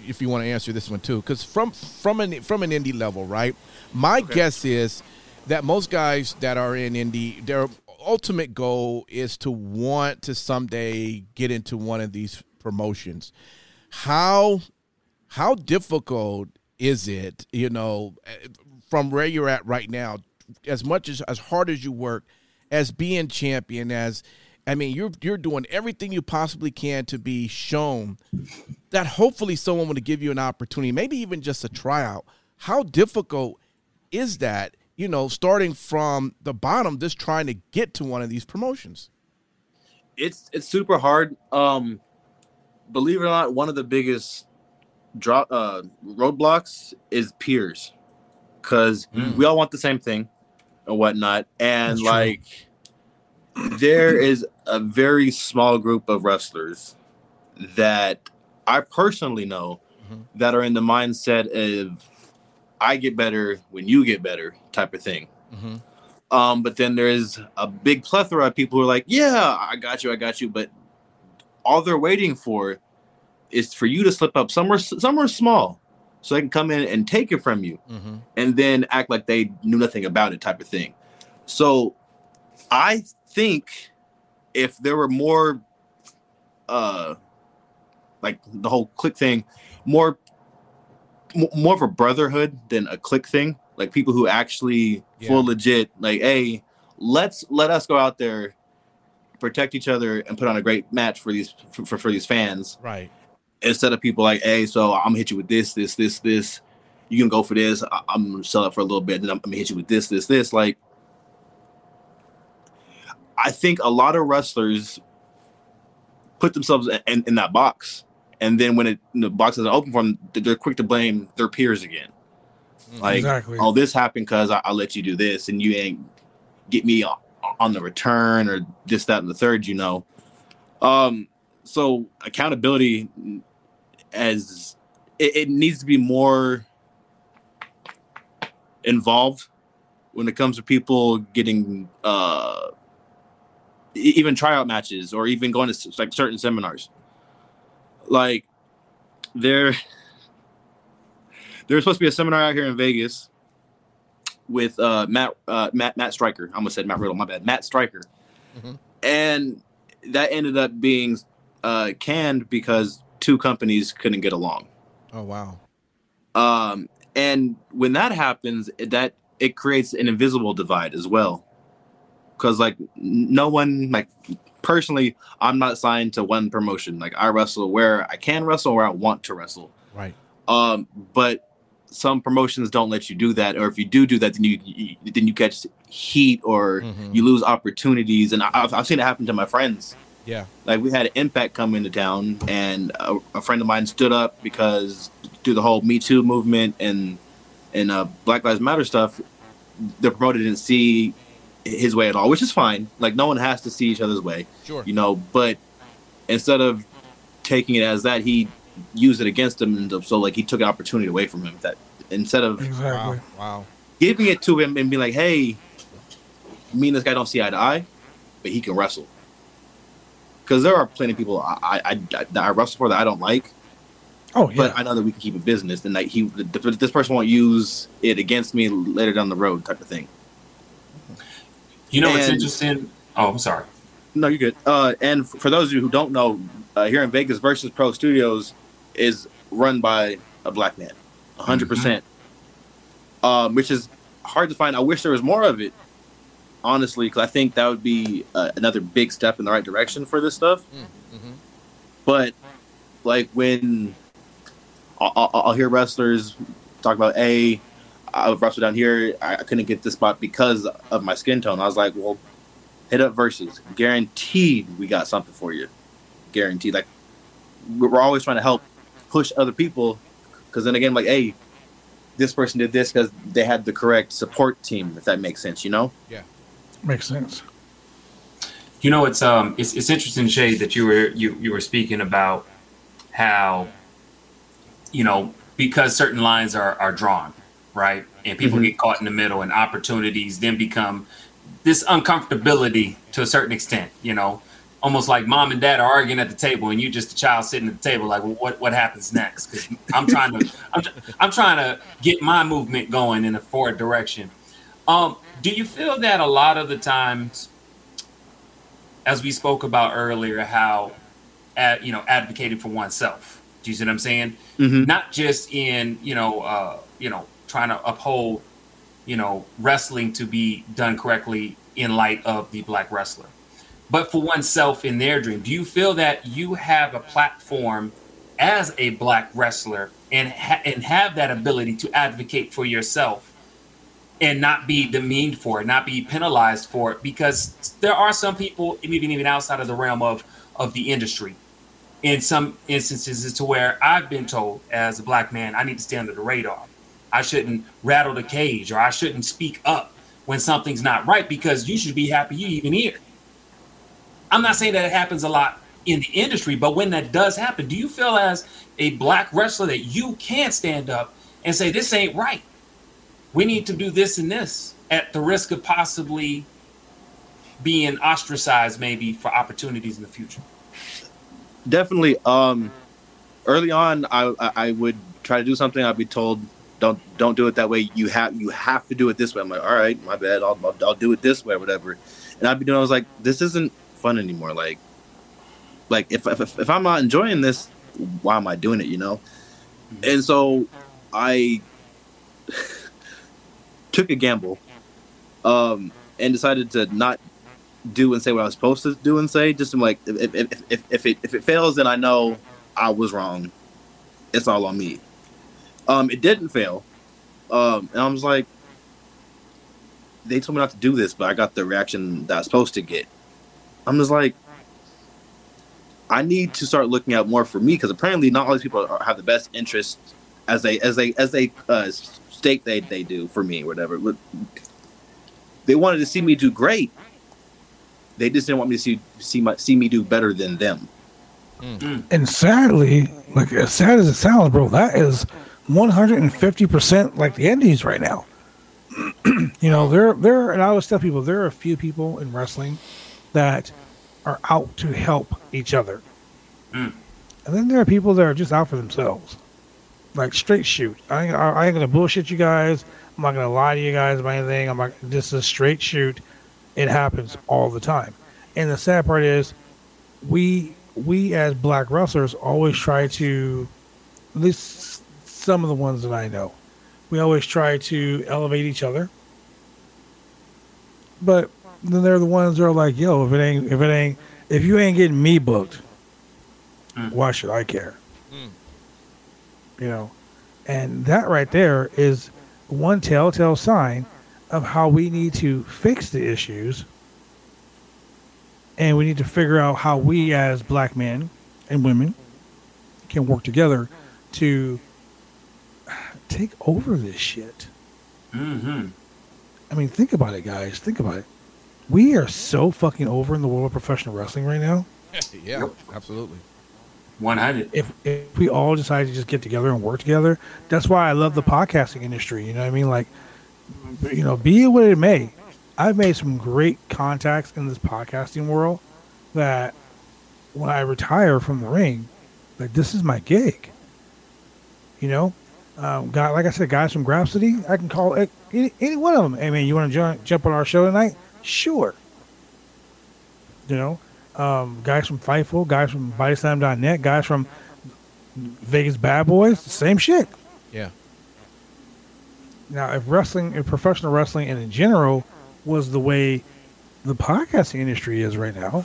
if you want to answer this one too, because from from an from an indie level, right? My guess is that most guys that are in indie, their ultimate goal is to want to someday get into one of these promotions. How how difficult is it you know from where you're at right now as much as as hard as you work as being champion as i mean you're you're doing everything you possibly can to be shown that hopefully someone would give you an opportunity maybe even just a tryout how difficult is that you know starting from the bottom just trying to get to one of these promotions it's it's super hard. Um, believe it or not, one of the biggest drop uh, roadblocks is peers, because we all want the same thing. and whatnot, and That's true. There is a very small group of wrestlers that I personally know Mhm. that are in the mindset of I get better when you get better type of thing. Mhm. Um, but then there's a big plethora of people who are like, yeah, I got you, I got you. But all they're waiting for is for you to slip up somewhere, somewhere small, so they can come in and take it from you, Mhm. and then act like they knew nothing about it, type of thing. So, I think if there were more, uh, like the whole click thing, more, m- more of a brotherhood than a click thing, like people who actually Yeah. full legit, like, hey, let's let us go out there protect each other and put on a great match for these for, for, for these fans Right. instead of people like hey so i'm gonna hit you with this this this this you can go for this I- i'm gonna sell it for a little bit and then i'm gonna hit you with this this this like i think a lot of wrestlers put themselves in, in that box. And then when it the box doesn't open for them they're quick to blame their peers again. Like exactly. oh this happened because I, I let you do this and you ain't get me o- on the return or this that and the third you know? Um so accountability as it, it needs to be more involved when it comes to people getting uh even tryout matches or even going to like certain seminars like there there's supposed to be a seminar out here in Vegas with uh, Matt uh, Matt Matt Striker. I almost said Matt Riddle. My bad. Matt Striker, Mhm. and that ended up being uh, canned because two companies couldn't get along. Oh wow. Um, and when that happens, that it creates an invisible divide as well. Because like no one like personally, I'm not signed to one promotion. Like I wrestle where I can wrestle, where I want to wrestle. Right. Um, but some promotions don't let you do that, or if you do do that, then you, you then you catch heat or Mhm. you lose opportunities. And I've, I've seen it happen to my friends. Yeah. Like we had an impact come into town, and a, a friend of mine stood up because through the whole Me Too movement and and uh, Black Lives Matter stuff, the promoter didn't see his way at all, which is fine. Like no one has to see each other's way, Sure. you know. But instead of taking it as that, he used it against him, and so like he took an opportunity away from him. That instead of exactly. Wow. Wow. giving it to him and being like, "Hey, me and this guy don't see eye to eye, but he can wrestle." Because there are plenty of people I, I, I that I wrestle for that I don't like, Oh yeah. but I know that we can keep it business, and like he, this person won't use it against me later down the road, type of thing. You know, it's And- interesting. Oh, I'm sorry. No, you're good. Uh, and for those of you who don't know, uh, here in Vegas, Versus Pro Studios is run by a black man, 100%, percent um, which is hard to find. I wish there was more of it, honestly, because I think that would be uh, another big step in the right direction for this stuff. Mm-hmm. But like when I'll, I'll, I'll hear wrestlers talk about, "Hey, I wrestled down here. I, I couldn't get this spot because of my skin tone." I was like, "Well, hit up versus. Guaranteed, we got something for you. Guaranteed. Like we're we're always trying to help push other people because then again, like, hey, this person did this because they had the correct support team. If that makes sense, you know." Yeah, makes sense. You know, it's um, it's it's interesting, Shay, that you were you you were speaking about how, you know, because certain lines are are drawn, right, and people Mhm. get caught in the middle, and opportunities then become this uncomfortability to a certain extent. You know, almost like mom and dad are arguing at the table, and you just the child sitting at the table, like, well, what what happens next? Because I'm trying to I'm, I'm trying to get my movement going in a forward direction. Um, do you feel that a lot of the times, as we spoke about earlier, how, ad, you know, advocating for oneself? Do you see what I'm saying? Mm-hmm. Not just in you know, uh, you know, trying to uphold, you know, wrestling to be done correctly in light of the black wrestler, but for oneself in their dream. Do you feel that you have a platform as a black wrestler and ha- and have that ability to advocate for yourself? and not be demeaned for it, not be penalized for it, because there are some people, even even outside of the realm of of the industry, in some instances, as to where I've been told as a black man, I need to stay under the radar. I shouldn't rattle the cage, or I shouldn't speak up when something's not right because you should be happy you even here. I'm not saying that it happens a lot in the industry, but when that does happen, do you feel as a black wrestler that you can stand up and say, This ain't right? We need to do this and this at the risk of possibly being ostracized, maybe for opportunities in the future? Definitely. Um, early on, I I would try to do something. I'd be told, "Don't don't do it that way. You have you have to do it this way." I'm like, "All right, my bad. I'll I'll, I'll do it this way, or whatever." And I'd be doing. I was like, "This isn't fun anymore. Like, like if if, if I'm not enjoying this, why am I doing it? You know?" And so I took a gamble, um, and decided to not do and say what I was supposed to do and say. Just to like, if if, if, if it if it fails, then I know I was wrong. It's all on me. Um, it didn't fail, um, and I was like, they told me not to do this, but I got the reaction that I was supposed to get. I'm just like, I need to start looking out more for me because apparently not all these people are, have the best interest as they as they as they uh, state they they do for me, or whatever. But they wanted to see me do great. They just didn't want me to see see my see me do better than them. And sadly, like as sad as it sounds, bro, that is 150% like the Indies right now. you know, there there and I always tell people there are a few people in wrestling that are out to help each other. Mm. And then there are people that are just out for themselves. Like straight shoot. I ain't, I ain't gonna bullshit you guys. I'm not gonna lie to you guys about anything. I'm not this is a straight shoot. It happens all the time. And the sad part is we we as black wrestlers always try to at least some of the ones that I know. We always try to elevate each other. But then they're the ones that are like, yo, if it ain't if it ain't if you ain't getting me booked, Mm. why should I care? Mm. You know? And that right there is one telltale sign of how we need to fix the issues and we need to figure out how we as black men and women can work together to take over this shit. Mm-hmm. I mean, think about it, guys. Think about it. We are so fucking over in the world of professional wrestling right now. yeah, Yep. absolutely. 100. If if we all decide to just get together and work together, that's why I love the podcasting industry. You know what I mean? Like, you know, be it what it may, I've made some great contacts in this podcasting world that when I retire from the ring, like this is my gig. You know, um, guy, like I said, guys from Grapsody, I can call any, any one of them. Hey man, you want to jump jump on our show tonight? Sure. You know, um, guys from Fightful, guys from BodySlam.net, guys from Vegas Bad Boyz, same shit. Yeah. Now, if wrestling, if professional wrestling, and in general, was the way the podcasting industry is right now,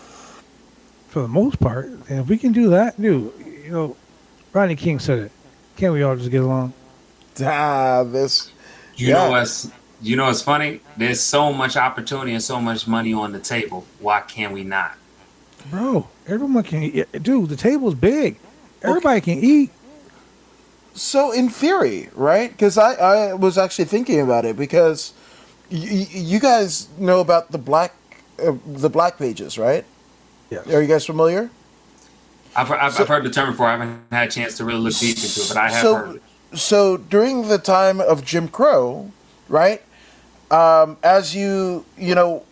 for the most part, and if we can do that, dude, you know, Rodney King said it. Can't we all just get along? Ah, this. You Yeah. know what's you know what's funny? There's so much opportunity and so much money on the table. Why can't we not? Bro, everyone can eat. Dude, the table's big. Everybody can eat. So in theory, right? Because I, I was actually thinking about it because y- y- you guys know about the black uh, the black pages, right? Yes. Are you guys familiar? I've, I've, So- I've heard the term before. I haven't had a chance to really look deep into it, but I have so, heard it. So during the time of Jim Crow, right? Um, as you you know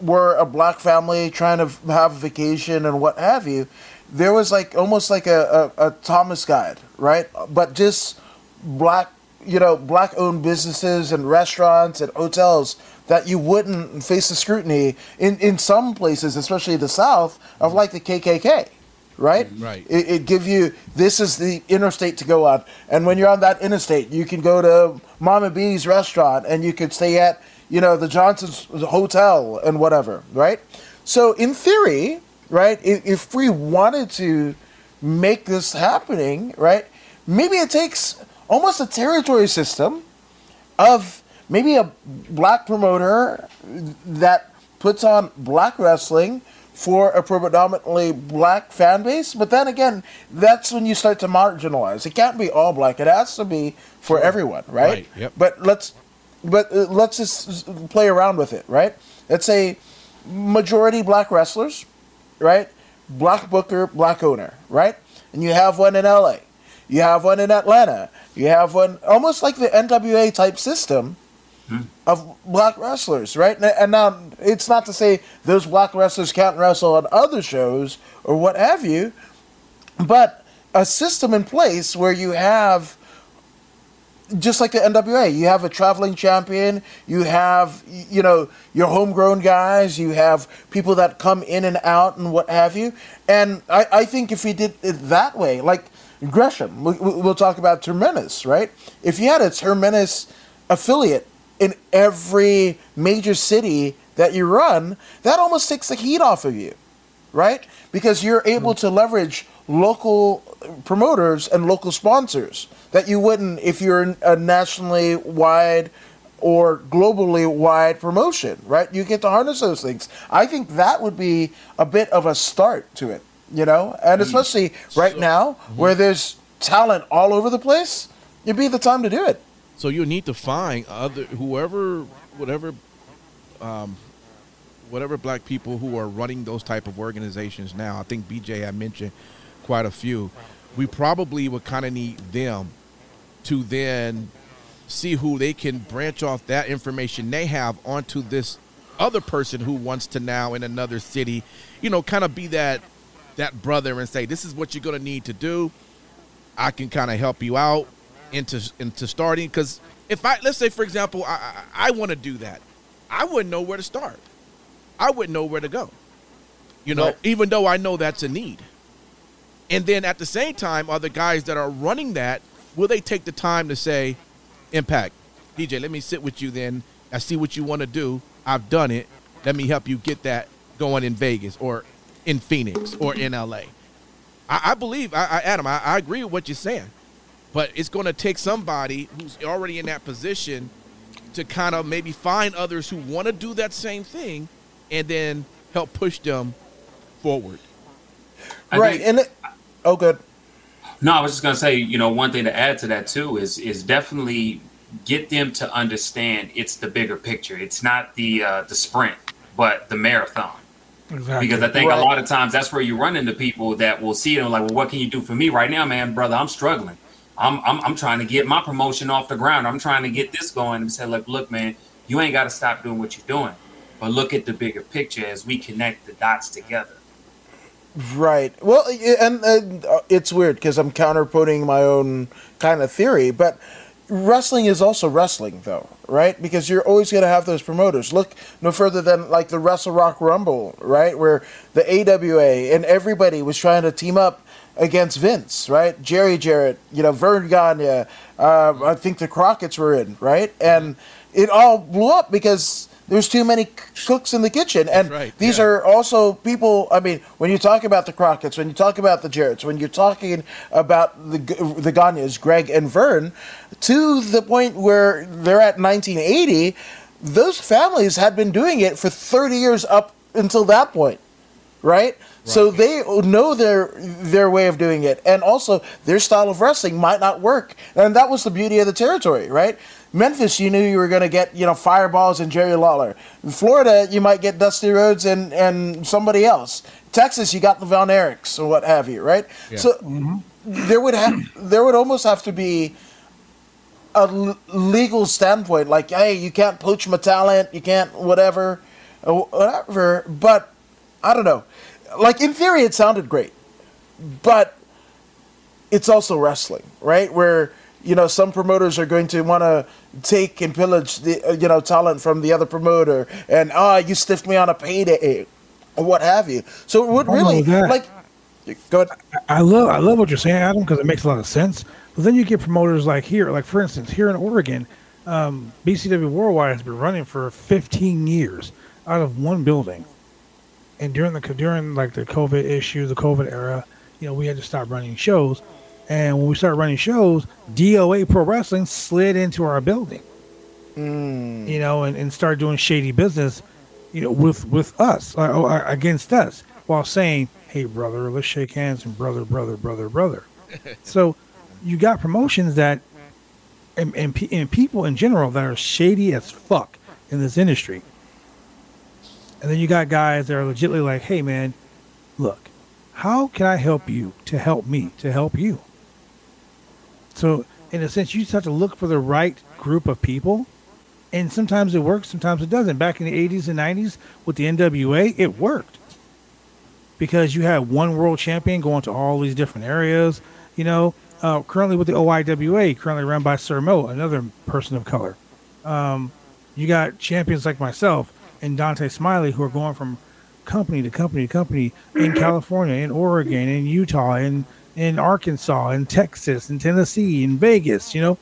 were a black family trying to have a vacation and what have you, there was like almost like a, a, a Thomas guide, right? But just black you know black owned businesses and restaurants and hotels that you wouldn't face the scrutiny in in some places, especially the South, of like the KKK right? Mm, right. It, it give you this is the interstate to go on, and when you're on that interstate, you can go to Mama B's restaurant, and you could stay at you know the Johnson's hotel and whatever, right? So in theory, right, if, if we wanted to make this happening, right, maybe it takes almost a territory system of maybe a black promoter that puts on black wrestling for a predominantly black fan base. But then again, that's when you start to marginalize. It can't be all black. It has to be for everyone, right? Right, yep. But let's but uh, let's just play around with it, right? Let's say majority black wrestlers, right? Black booker, black owner, right? And you have one in LA, you have one in Atlanta, you have one almost like the NWA type system Mm-hmm. of black wrestlers, right? And- now it's not to say those black wrestlers can't wrestle on other shows or what have you, but a system in place where you have just like the NWA, you have a traveling champion, you have you know your homegrown guys, you have people that come in and out and what have you. And I, I think if we did it that way, like Gresham, we, we'll talk about Terminus, right? If you had a Terminus affiliate in every major city that you run, that almost takes the heat off of you right? Because you're able hmm. to leverage local promoters and local sponsors that you wouldn't if you're a nationally wide or globally wide promotion, right? You get to harness those things. I think that would be a bit of a start to it, you know? And hmm. especially right now hmm. where there's talent all over the place, it'd be the time to do it. So you need to find other whoever, whatever, um, whatever black people who are running those type of organizations now. I think BJ had mentioned quite a few. We probably would kind of need them to then see who they can branch off that information they have onto this other person who wants to now in another city, you know, kind of be that that brother and say, "This is what you're going to need to do." I can kind of help you out into into starting because if I let's say for example I I, I want to do that, I wouldn't know where to start. I wouldn't know where to go. You know, Right. even though I know that's a need. And then at the same time, are the guys that are running that will they take the time to say, Impact, DJ, let me sit with you then. I see what you want to do. I've done it. Let me help you get that going in Vegas or in Phoenix or in LA. I, I believe, I, I, Adam, I, I agree with what you're saying, but it's going to take somebody who's already in that position to kind of maybe find others who want to do that same thing and then help push them forward. I right. think- and it, oh, good. No, I was just gonna say, you know, one thing to add to that too is is definitely get them to understand it's the bigger picture. It's not the uh, the sprint, but the marathon. Exactly. Because I think Right. a lot of times that's where you run into people that will see it and like, well, what can you do for me right now, man, brother? I'm struggling. I'm I'm, I'm trying to get my promotion off the ground. I'm trying to get this going and say, like, look, man, you ain't got to stop doing what you're doing, but look at the bigger picture as we connect the dots together. Right. Well, and, and uh, it's weird because I'm counterpointing my own kind of theory, but wrestling is also wrestling, though, right? Because you're always going to have those promoters. Look no further than like the Wrestle Rock Rumble, right? Where the AWA and everybody was trying to team up against Vince, right? Jerry Jarrett, you know, Verne Gagne, uh, I think the Crockett's were in, right? And it all blew up because there's too many cooks in the kitchen. And right, these yeah. are also people. I mean, when you talk about the Crockett's, when you talk about the Jarretts, when you're talking about the the Gagnes, Greg and Vern, to the point where they're at 1980, those families had been doing it for 30 years up until that point, right? So they know their their way of doing it, and also their style of wrestling might not work, and that was the beauty of the territory, right? Memphis, you knew you were going to get you know fireballs and Jerry Lawler. In Florida, you might get Dusty Rhodes and and somebody else. Texas, you got the Von Erichs or what have you, right? Yeah. So mm-hmm. there would have there would almost have to be a l- legal standpoint, like hey, you can't poach my talent, you can't whatever, whatever. But I don't know. Like in theory, it sounded great, but it's also wrestling, right? Where you know some promoters are going to want to take and pillage the uh, you know talent from the other promoter, and ah, you stiffed me on a payday, or what have you. So it would I don't know really like. Go ahead. I love I love what you're saying, Adam, because it makes a lot of sense. But then you get promoters like here, like for instance, here in Oregon, um, BCW Worldwide has been running for 15 years out of one building. And during the during like the COVID issue, the COVID era, you know, we had to stop running shows. And when we started running shows, DOA Pro Wrestling slid into our building. You know, and, and started doing shady business, you know, with with us, uh, uh, against us, while saying, "Hey, brother, let's shake hands and brother, brother, brother, brother." so, you got promotions that and, and, and people in general that are shady as fuck in this industry. And then you got guys that are legitimately like, hey, man, look, how can I help you to help me to help you? So, in a sense, you just have to look for the right group of people. And sometimes it works, sometimes it doesn't. Back in the 80s and 90s with the NWA, it worked because you had one world champion going to all these different areas. You know, uh, currently with the OIWA, currently run by Sir Mo, another person of color. Um, you got champions like myself and Dante Smiley who are going from company to company to company in California, in Oregon, in Utah, in in Arkansas, in Texas, in Tennessee, in Vegas, you know,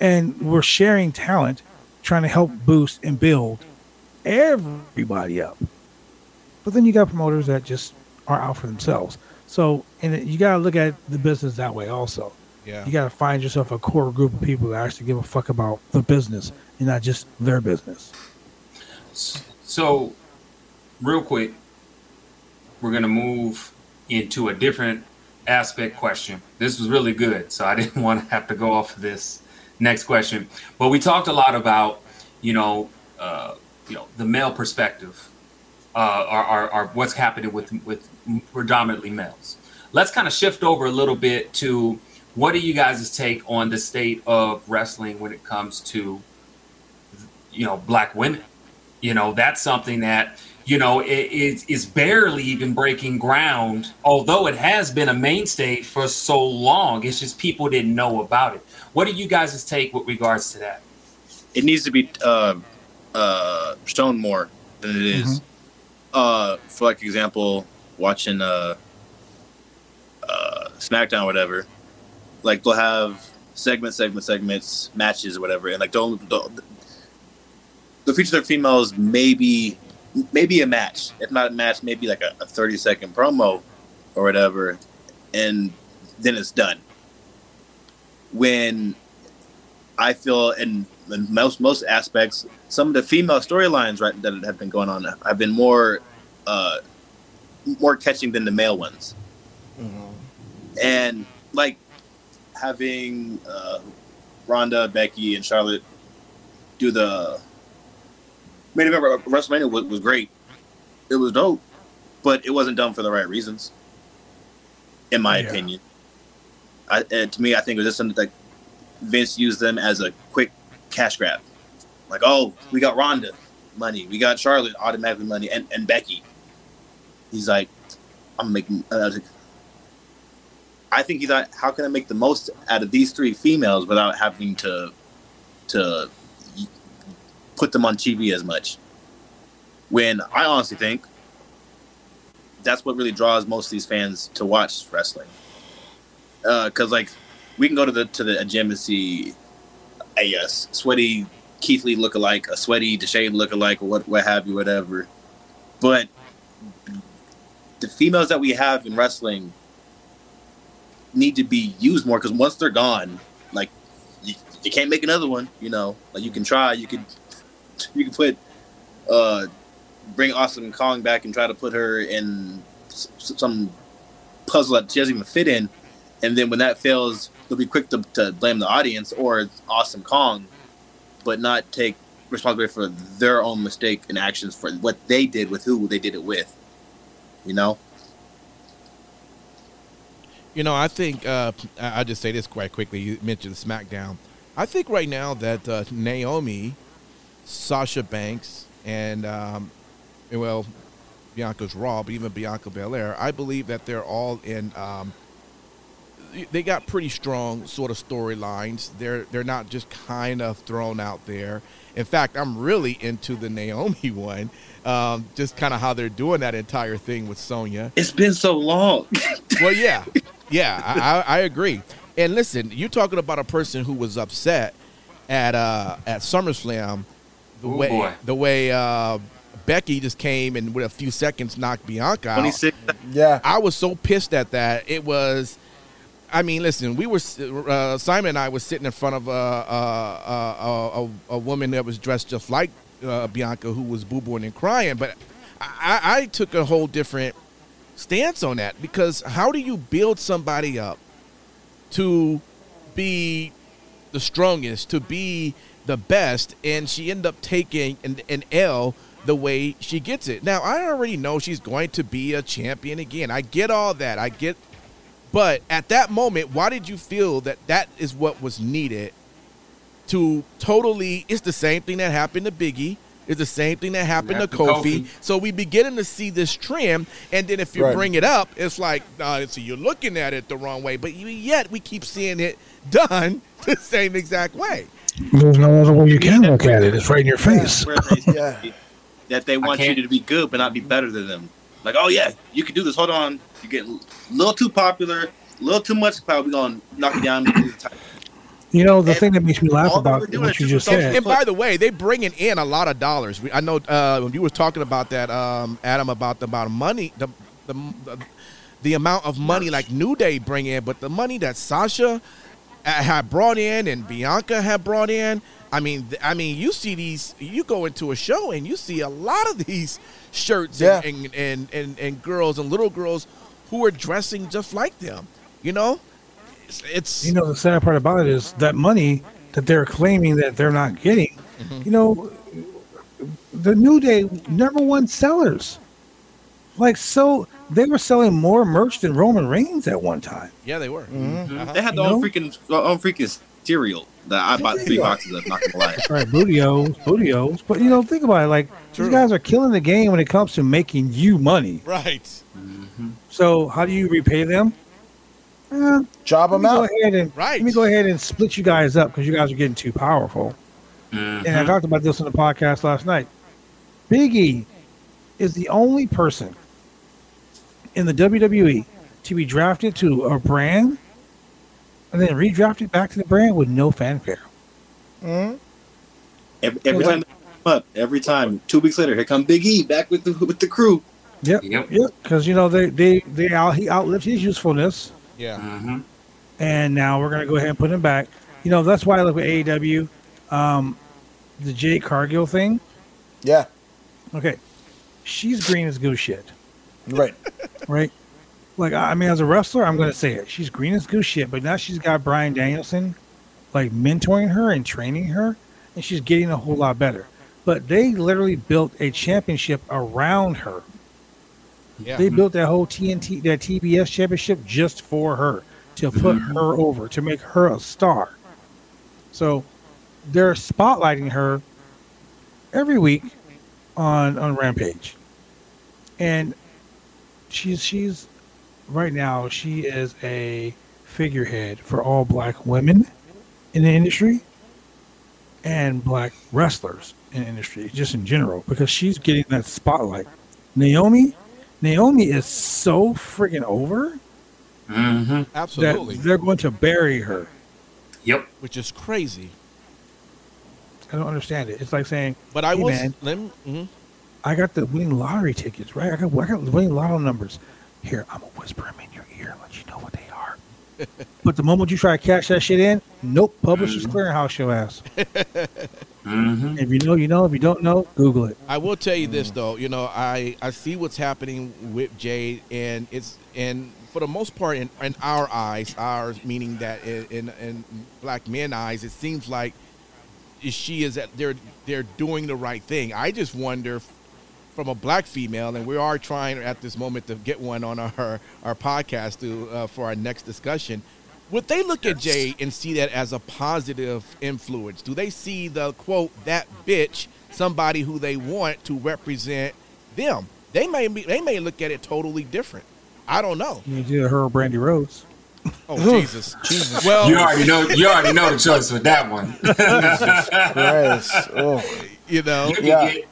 and we're sharing talent, trying to help boost and build everybody up. But then you got promoters that just are out for themselves. So, and you got to look at the business that way also. Yeah. You got to find yourself a core group of people that actually give a fuck about the business and not just their business. So, real quick, we're going to move into a different aspect question. This was really good, so I didn't want to have to go off of this next question. But we talked a lot about, you know, uh, you know, the male perspective, uh, or, what's happening with with predominantly males. Let's kind of shift over a little bit to what are you guys' take on the state of wrestling when it comes to, you know, black women? You know, that's something that you know, it, it is barely even breaking ground, although it has been a mainstay for so long. It's just people didn't know about it. What do you guys' take with regards to that? It needs to be uh, uh, shown more than it is. Uh, for like example, watching uh, uh, SmackDown, or whatever, like they'll have segment, segment, segments, matches, or whatever, and like don't, don't the feature their females maybe maybe a match. If not a match, maybe like a, a 30 second promo or whatever, and then it's done. When I feel in, in most most aspects, some of the female storylines right that have been going on have been more uh, more catching than the male ones, and like having uh, Ronda, Becky, and Charlotte do the main event of WrestleMania was, was great. It was dope, but it wasn't done for the right reasons, in my Yeah. opinion. I, to me, I think it was just something like Vince used them as a quick cash grab. Like, oh, we got Ronda money, we got Charlotte automatically money, and, and Becky. He's like, I'm making. Uh, like- I think he thought, how can I make the most out of these three females without having to to put them on TV as much. When I honestly think that's what really draws most of these fans to watch wrestling. Because like we can go to the to the gym and see a uh, sweaty Keith Lee lookalike, a sweaty Da Shade lookalike, or what what have you, whatever. But the females that we have in wrestling need to be used more because once they're gone, like you, you can't make another one. You know, like you can try, you could you can put uh bring Awesome Kong back and try to put her in s- some puzzle that she doesn't even fit in, and then when that fails, they'll be quick to, to blame the audience or Awesome Kong, but not take responsibility for their own mistake and actions for what they did with who they did it with. You know, You know, I think uh, I'll just say this quite quickly. You mentioned SmackDown. I think right now that uh, Naomi, Sasha Banks, and um, and, well, Bianca's Raw, but even Bianca Belair, I believe that they're all in. Um, they got pretty strong sort of storylines. They're they're not just kind of thrown out there. In fact, I'm really into the Naomi one. Um, just kind of how they're doing that entire thing with Sonya. it's been so long. Well, yeah, yeah, I, I, I agree. And listen, you're talking about a person who was upset at uh, at SummerSlam, the Ooh, way boy. the way uh, Becky just came and with a few seconds knocked Bianca out. Yeah. I was so pissed at that. It was. I mean, listen. We were uh, Simon and I was sitting in front of a a, a, a, a woman that was dressed just like uh, Bianca, who was boo booing and crying. But I, I took a whole different stance on that because how do you build somebody up to be the strongest, to be the best, and she ended up taking an, an L the way she gets it. Now I already know she's going to be a champion again. I get all that. I get, but at that moment, why did you feel that that is what was needed to totally? It's the same thing that happened to Biggie. It's the same thing that happened to Happened to Kofi. Kofi. So we beginning to see this trend, and then if you Right. bring it up, it's like, uh, so you're looking at it the wrong way. But yet we keep seeing it done the same exact way. There's no other way you can look at it. It's right in your face. They Yeah. that they want you to be good but not be better than them. Like, oh yeah, you can do this. Hold on, you get a little too popular, a little too much power. We're gonna knock you down. You know, the And thing that makes me laugh about were doing what is you just just social- said. And by the way, they bringing in a lot of dollars. I know uh, when you were talking about that, um, Adam, about the amount of money, the, the the the amount of money like New Day bring in, but the money that Sasha had brought in and Bianca had brought in. I mean, I mean, you see these. You go into a show and you see a lot of these shirts Yeah. and, and, and and and girls and little girls who are dressing just like them. You know, it's, it's You know, the sad part about it is that money that they're claiming that they're not getting. Mm-hmm. You know, the New Day number one sellers. Like so, they were selling more merch than Roman Reigns at one time. yeah, they were. Mm-hmm. Uh-huh. They had You own know? freaking their own freaking cereal that I bought three boxes of. Not gonna lie. Right, Booty-O's, Booty-O's. But you know, think about it. Like True. these guys are killing the game when it comes to making you money. Right. So how do you repay them? Eh, Job them me go out. ahead and Right. let me go ahead and split you guys up because you guys are getting too powerful. Mhm. And I talked about this on the podcast last night. Biggie is the only person in the WWE to be drafted to a brand and then redrafted back to the brand with no fanfare. Mhm. Every, every time up, every time. Two weeks later, here come Big E back with the with the crew. Yep. Yep. Yep. Because you know they they they out he outlived his usefulness, Yeah. Mhm. and now we're gonna go ahead and put him back. You know that's why I look at AEW, um, the Jade Cargill thing. Yeah. Okay, she's green as goose shit. Right. right? Like I I mean, as a wrestler, I'm gonna say it. She's green as goose shit, but now she's got Bryan Danielson, like mentoring her and training her, and she's getting a whole lot better. But they literally built a championship around her. Yeah. They built that whole TNT, that TBS championship just for her to put mm-hmm. her over, to make her a star. So they're spotlighting her every week on on Rampage, and she's she's right now she is a figurehead for all black women in the industry and black wrestlers in the industry just in general because she's getting that spotlight naomi naomi is so freaking over Mhm. Absolutely. that they're going to bury her Yep. Which is crazy. i don't understand it it's like saying But I Hey, was. man. Let me, mhm. I got the winning lottery tickets right i got, I got the winning lotto numbers here i'm gonna whisper them in your ear and let you know what they are but the moment you try to cash that shit in nope publishers clearinghouse your ass Mhm. If you know, you know. If you don't know, Google it. I will tell you Mm. this though. You know, I I see what's happening with Jade, and it's and for the most part, in, in our eyes, ours meaning that in, in in black men eyes, it seems like she is at they're they're doing the right thing. I just wonder from a black female, and we are trying at this moment to get one on our our podcast to uh, for our next discussion. Would they look at Jay and see that as a positive influence? Do they see the quote that bitch somebody who they want to represent them? They may be, they may look at it totally different. I don't know. You do her or Brandi Rhodes. Oh Jesus! Jesus. Well, You already know. You already know the choice with that one. Christ. Oh. you know. You can Yeah. get,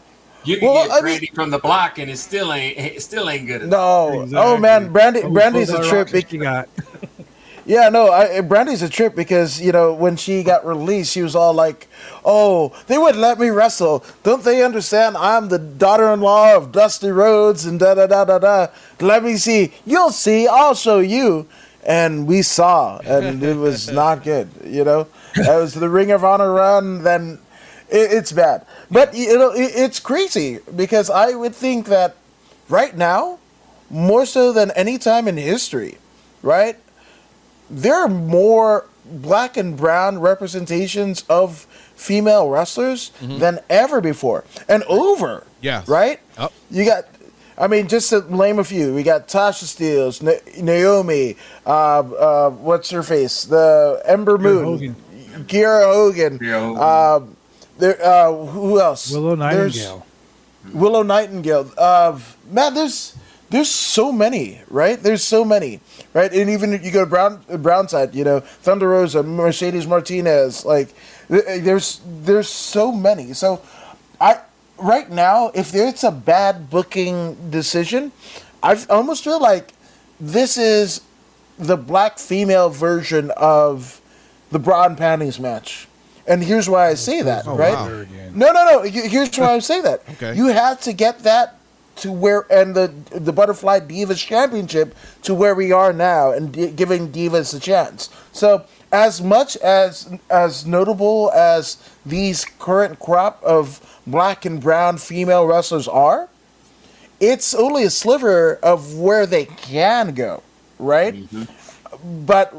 you can Well, get I mean- from the block, and it still ain't. It still ain't good. enough. No. Exactly. Oh man, Brandi. Oh, Brandi's a trip. rock you got. Yeah, no, I, eh, Brandi's a trip because you know when she got released, she was all like, "Oh, they wouldn't let me wrestle. Don't they understand? I'm the daughter-in-law of Dusty Rhodes and da da da da da. Let me see. You'll see. I'll show you." And we saw, and it was not good. You know, that was the Ring of Honor run. Then it, it's bad, but you know it, it's crazy because I would think that right now, more so than any time in history, right? there are more black and brown representations of female wrestlers than ever before and over. Yeah. Right? Yep. You got, I mean, just to name a few, we got Tasha Steelz, Na- Naomi, uh, uh, what's her face? The Ember Moon, Hogan. Kiera Hogan. Kiera Hogan. Uh, there, uh, who else? Willow There's- Nightingale. Willow Nightingale. Uh, man, there's there's so many, right? There's so many, right? And even if you go to Brown Brown side, you know, Thunder Rosa, Mercedes Martinez, like there's there's so many. So I right now, if it's a bad booking decision, I almost feel like this is the black female version of the bra and panties match. And here's why I oh, say that, Oh, right? wow. No, no, no. Here's why I say that. Okay. You have to get that to where and the the Butterfly Divas Championship to where we are now, and di- giving Divas a chance. So, as much as as notable as these current crop of black and brown female wrestlers are, it's only a sliver of where they can go, right? Mm-hmm. But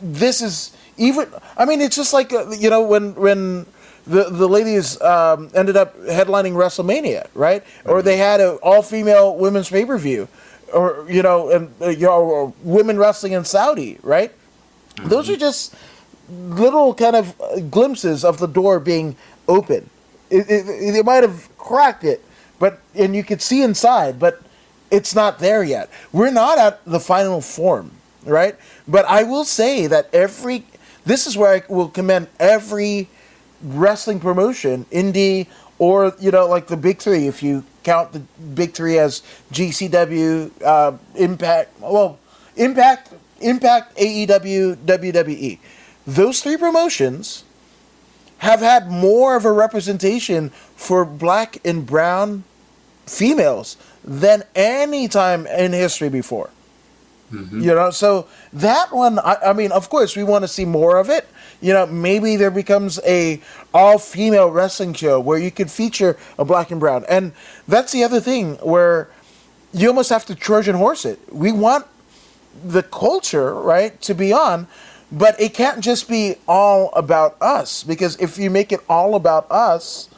this is even. I mean, it's just like uh, you know when when the the ladies um, ended up headlining WrestleMania, right? Or they had an all female women's pay per view, or you know, and uh, you know, women wrestling in Saudi, right? Those are just little kind of uh, glimpses of the door being open. It, it, they might have cracked it, but and you could see inside, but it's not there yet. We're not at the final form, right? But I will say that every this is where I will commend every wrestling promotion, indie or you know like the big three, if you count the big three as GCW, uh, Impact, well, Impact, Impact, AEW, WWE. Those three promotions have had more of a representation for black and brown females than any time in history before. Mm-hmm. You know, so that one, I, I mean, of course, we want to see more of it. You know, maybe there becomes a all female wrestling show where you could feature a black and brown, and that's the other thing where you almost have to Trojan horse it. We want the culture right to be on, but it can't just be all about us because if you make it all about us,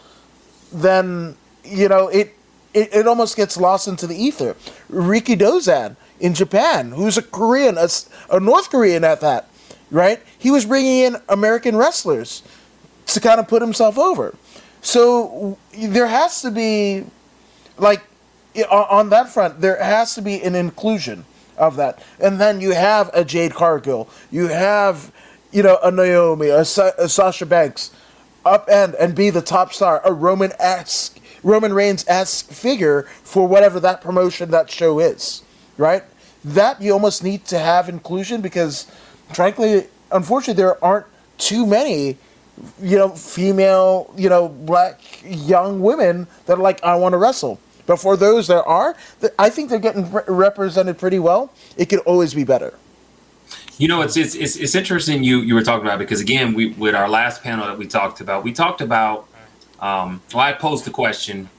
then you know it it, it almost gets lost into the ether. Rikidozan in Japan, who's a Korean, a North Korean at that, right? He was bringing in American wrestlers to kind of put himself over. So there has to be, like, on on that front, there has to be an inclusion of that. And then you have a Jade Cargill, you have, you know, a Naomi, a, Sa- a Sasha Banks, up and and be the top star, a Roman esque Roman Reigns esque figure for whatever that promotion that show is, right? That you almost need to have inclusion because, frankly, unfortunately, there aren't too many, you know, female, you know, black young women that are like, I want to wrestle. But for those that are, I think they're getting re- represented pretty well. It could always be better. You know, it's, it's it's it's interesting you you were talking about because again, we with our last panel that we talked about, we talked about. Um, well, I posed the question.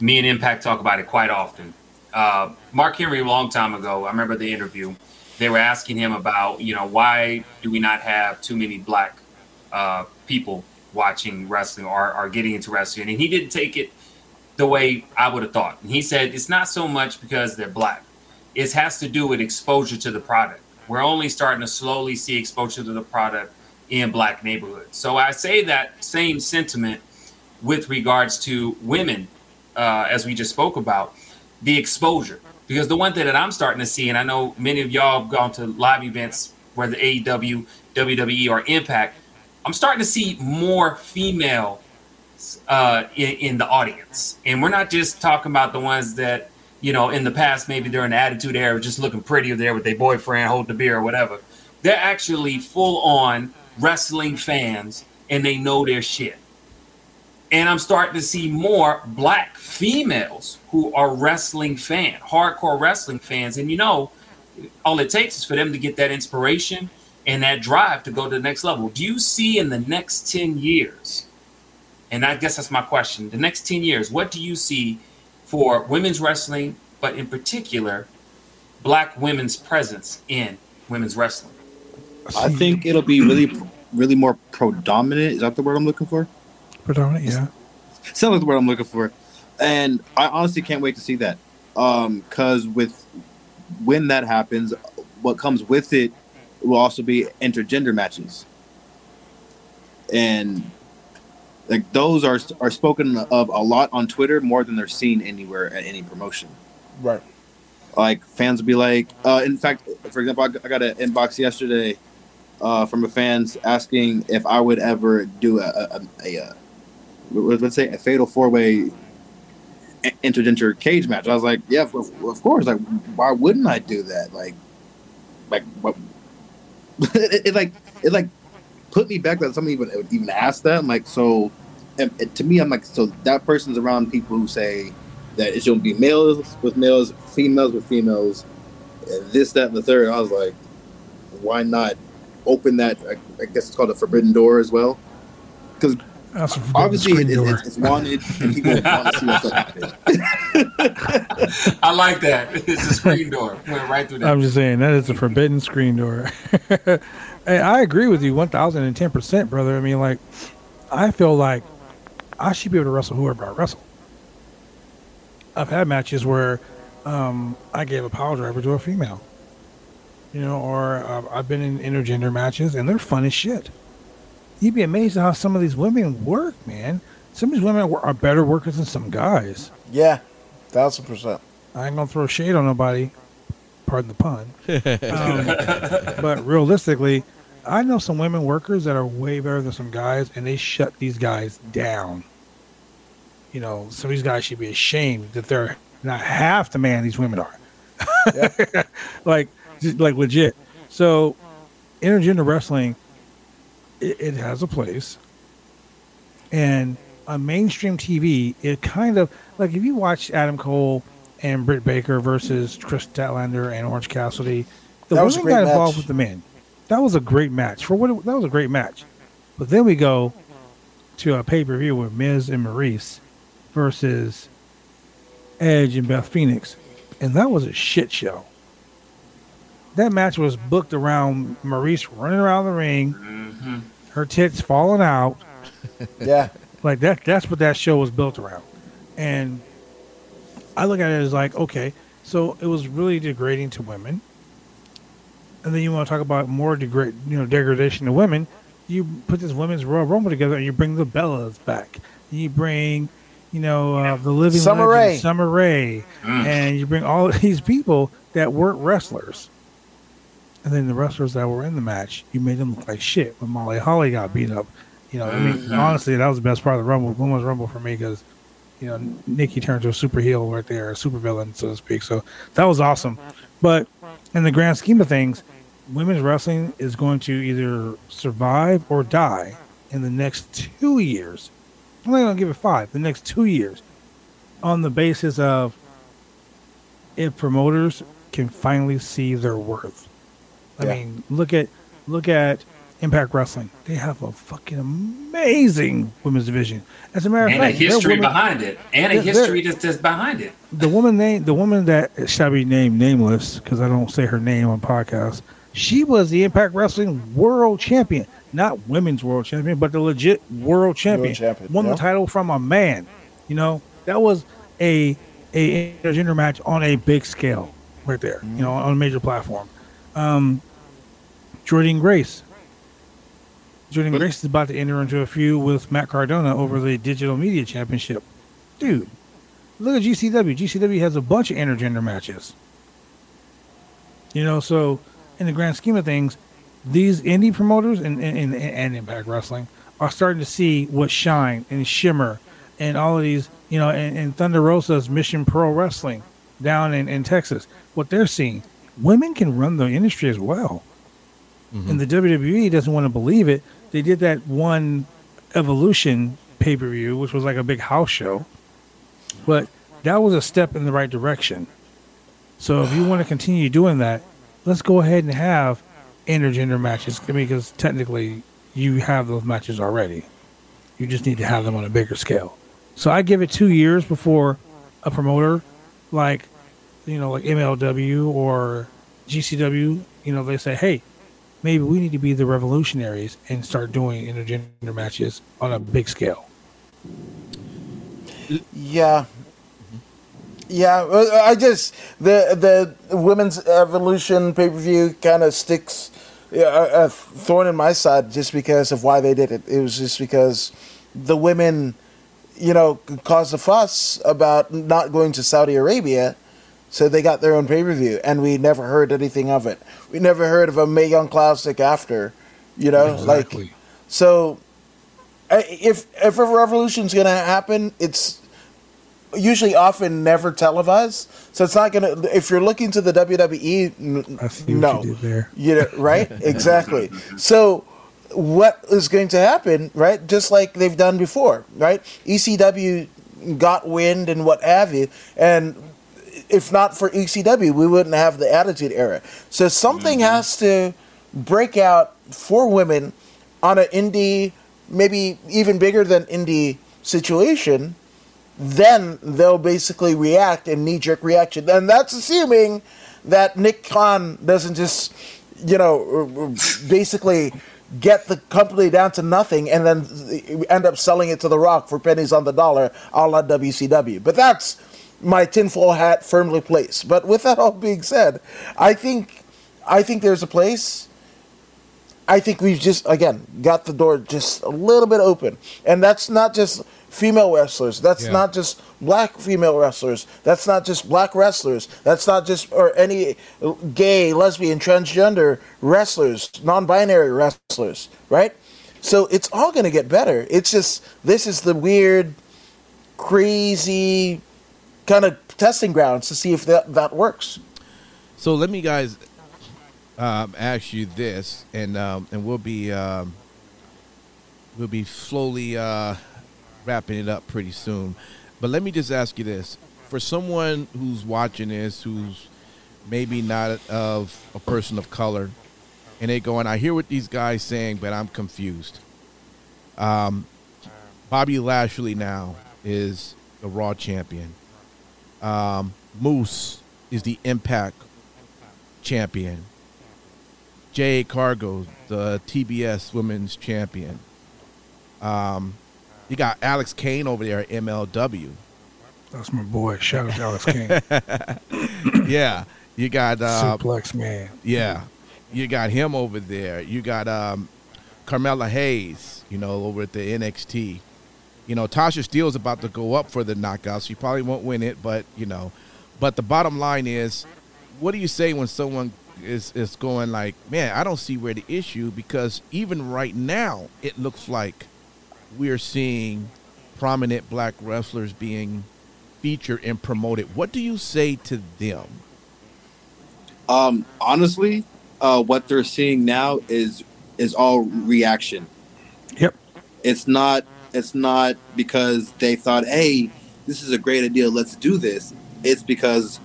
Me and Impact talk about it quite often. Uh, Mark Henry, a long time ago, I remember the interview. They were asking him about, you know, why do we not have too many black uh, people watching wrestling or, or getting into wrestling? And he didn't take it the way I would have thought. And he said it's not so much because they're black. It has to do with exposure to the product. We're only starting to slowly see exposure to the product in black neighborhoods. So I say that same sentiment with regards to women, uh, as we just spoke about, the exposure. Because the one thing that I'm starting to see, and I know many of y'all have gone to live events, whether AEW, WWE, or Impact, I'm starting to see more female uh, in, in the audience. And we're not just talking about the ones that, you know, in the past, maybe they're in the attitude era, just looking pretty there with their boyfriend, holding the beer or whatever. They're actually full on wrestling fans and they know their shit. And I'm starting to see more black females who are wrestling fan, hardcore wrestling fans. And you know, all it takes is for them to get that inspiration and that drive to go to the next level. Do you see in the next 10 years, and I guess that's my question, the next 10 years, what do you see for women's wrestling, but in particular, black women's presence in women's wrestling? I think it'll be really, really more predominant. Is that the word I'm looking for? Predominant. Yeah, Sounds like the word I'm looking for. And I honestly can't wait to see that. Um, cause with when that happens, what comes with it will also be intergender matches. And like those are are spoken of a lot on Twitter more than they're seen anywhere at any promotion. Right. Like fans will be like, uh, in fact, for example, I got- I got an inbox yesterday uh, from a fans asking if I would ever do a, a, a, a let's say a fatal four way intergender cage match. I was like, yeah, of, of course. Like, why wouldn't I do that? Like, like what? it, it like it like put me back that someone even even ask that. I'm like, so and, and to me, I'm like, so that person's around people who say that it shouldn't be males with males, females with females, this, that, and the third. I was like, why not open that? I, I guess it's called a forbidden door as well, because obviously screen it, it's, it's wanted and people want to see what's up. I like that. It's a screen door. Went right through that. I'm just saying that is a forbidden screen door. hey, I agree with you 1010%, brother. I mean, like, I feel like I should be able to wrestle whoever I wrestle. I've had matches where um, I gave a power driver to a female, you know, or uh, I've been in intergender matches and they're fun as shit. You'd be amazed at how some of these women work, man. Some of these women are better workers than some guys. Yeah. Thousand percent. I ain't gonna throw shade on nobody. Pardon the pun. Um, but realistically, I know some women workers that are way better than some guys, and they shut these guys down. You know, some of these guys should be ashamed that they're not half the man these women are. like, just like legit. So, intergender wrestling, it, it has a place, and on mainstream TV, it kind of like if you watch Adam Cole and Britt Baker versus Kris Statlander and Orange Cassidy, the That was a women great got involved match. with the men. That was a great match. For what it, that was a great match. But then we go to a pay per view with Miz and Maryse versus Edge and Beth Phoenix, and that was a shit show. That match was booked around Maryse running around the ring, Mhm. Her tits falling out, Yeah. like that that's what that show was built around. And I look at it as like, okay, so it was really degrading to women. And then you want to talk about more degrade, you know, degradation to women. You put this women's Royal Rumble together, and you bring the Bellas back. You bring, you know, uh, the living Summer legend, Rae. Summer Rae, Mm. and you bring all these people that weren't wrestlers. And then the wrestlers that were in the match, you made them look like shit when Molly Holly got beat up. You know, I mean, Mhm. honestly, that was the best part of the Rumble, Women's Rumble for me because, you know, Nikki turned to a super heel right there, a super villain, so to speak. So that was awesome. But in the grand scheme of things, women's wrestling is going to either survive or die in the next two years. I'm not going to give it five, the next two years, on the basis of if promoters can finally see their worth. I Yeah. mean, look at look at Impact Wrestling. They have a fucking amazing women's division. As a matter of And a fact, their history women- behind it. And a history that's, that's behind it. the woman name the woman that shall be named nameless because I don't say her name on podcast. She was the Impact Wrestling World Champion, not women's World Champion, but the legit World Champion. champion, Won yeah. the title from a man. You know that was a a intergender match on a big scale, right there. You know, on a major platform. Um, Jordynne Grace. Jordynne Grace is about to enter into a feud with Matt Cardona over the Digital Media Championship. Dude, look at GCW. GCW has a bunch of intergender matches. You know, so in the grand scheme of things, these indie promoters and, and, and, and Impact Wrestling are starting to see what Shine and Shimmer and all of these, you know, and, and Thunder Rosa's Mission Pro Wrestling down in, in Texas, what they're seeing. Women can run the industry as well. And the WWE doesn't want to believe it. They did that one Evolution pay per view, which was like a big house show. But that was a step in the right direction. So if you want to continue doing that, let's go ahead and have intergender matches because technically you have those matches already. You just need to have them on a bigger scale. So I give it two years before a promoter like, you know, like MLW or GCW, you know, they say, hey, maybe we need to be the revolutionaries and start doing intergender matches on a big scale. Yeah. Yeah, uh, I just the the women's evolution pay per view kind of sticks a, a thorn in my side just because of why they did it. It was just because the women, you know, caused a fuss about not going to Saudi Arabia, so they got their own pay per view, and we never heard anything of it. We never heard of a Mae Young Classic after, you know, Exactly. like so. If if a revolution's gonna happen, it's usually often never televised. So it's not gonna. If you're looking to the WWE, n- I see what no, you did there. you know, right? exactly. So what is going to happen, right? Just like they've done before, right? ECW got wind and what have you, and if not for ECW, we wouldn't have the Attitude Era. So something mm-hmm. has to break out for women on an indie, maybe even bigger than indie situation. Then they'll basically react in knee jerk reaction, and that's assuming that Nick Khan doesn't just, you know, basically get the company down to nothing and then end up selling it to The Rock for pennies on the dollar, a la WCW. But that's my tinfoil hat firmly placed. But with that all being said, I think I think there's a place. I think we've just again got the door just a little bit open, and that's not just female wrestlers. That's Yeah. not just black female wrestlers. That's not just black wrestlers. That's not just or any gay, lesbian, transgender wrestlers, non-binary wrestlers. Right? So it's all going to get better. It's just this is the weird, crazy kind of testing grounds to see if that that works. So let me guys um, ask you this, and um, and we'll be um, we'll be slowly uh, wrapping it up pretty soon. But let me just ask you this: for someone who's watching this, who's maybe not of a person of color, and they going, "I hear what these guys saying, but I'm confused." Um, Bobby Lashley now is the Raw champion. Um, Moose is the Impact champion. Jade Cargill, the TBS Women's Champion. Um, you got Alex Kane over there at MLW. That's my boy. Shout out to Alex Kane. yeah, you got uh, Suplex man. yeah, you got him over there. You got um, Carmelo Hayes, you know, over at the NXT. You know, Tasha Steele's about to go up for the knockout. She probably won't win it, but you know, but the bottom line is, what do you say when someone is is going like, man, I don't see where the issue because even right now it looks like we're seeing prominent black wrestlers being featured and promoted. What do you say to them? Um, honestly, uh, what they're seeing now is is all reaction. Yep. It's not it's not because they thought, hey, this is a great idea, let's do this. It's because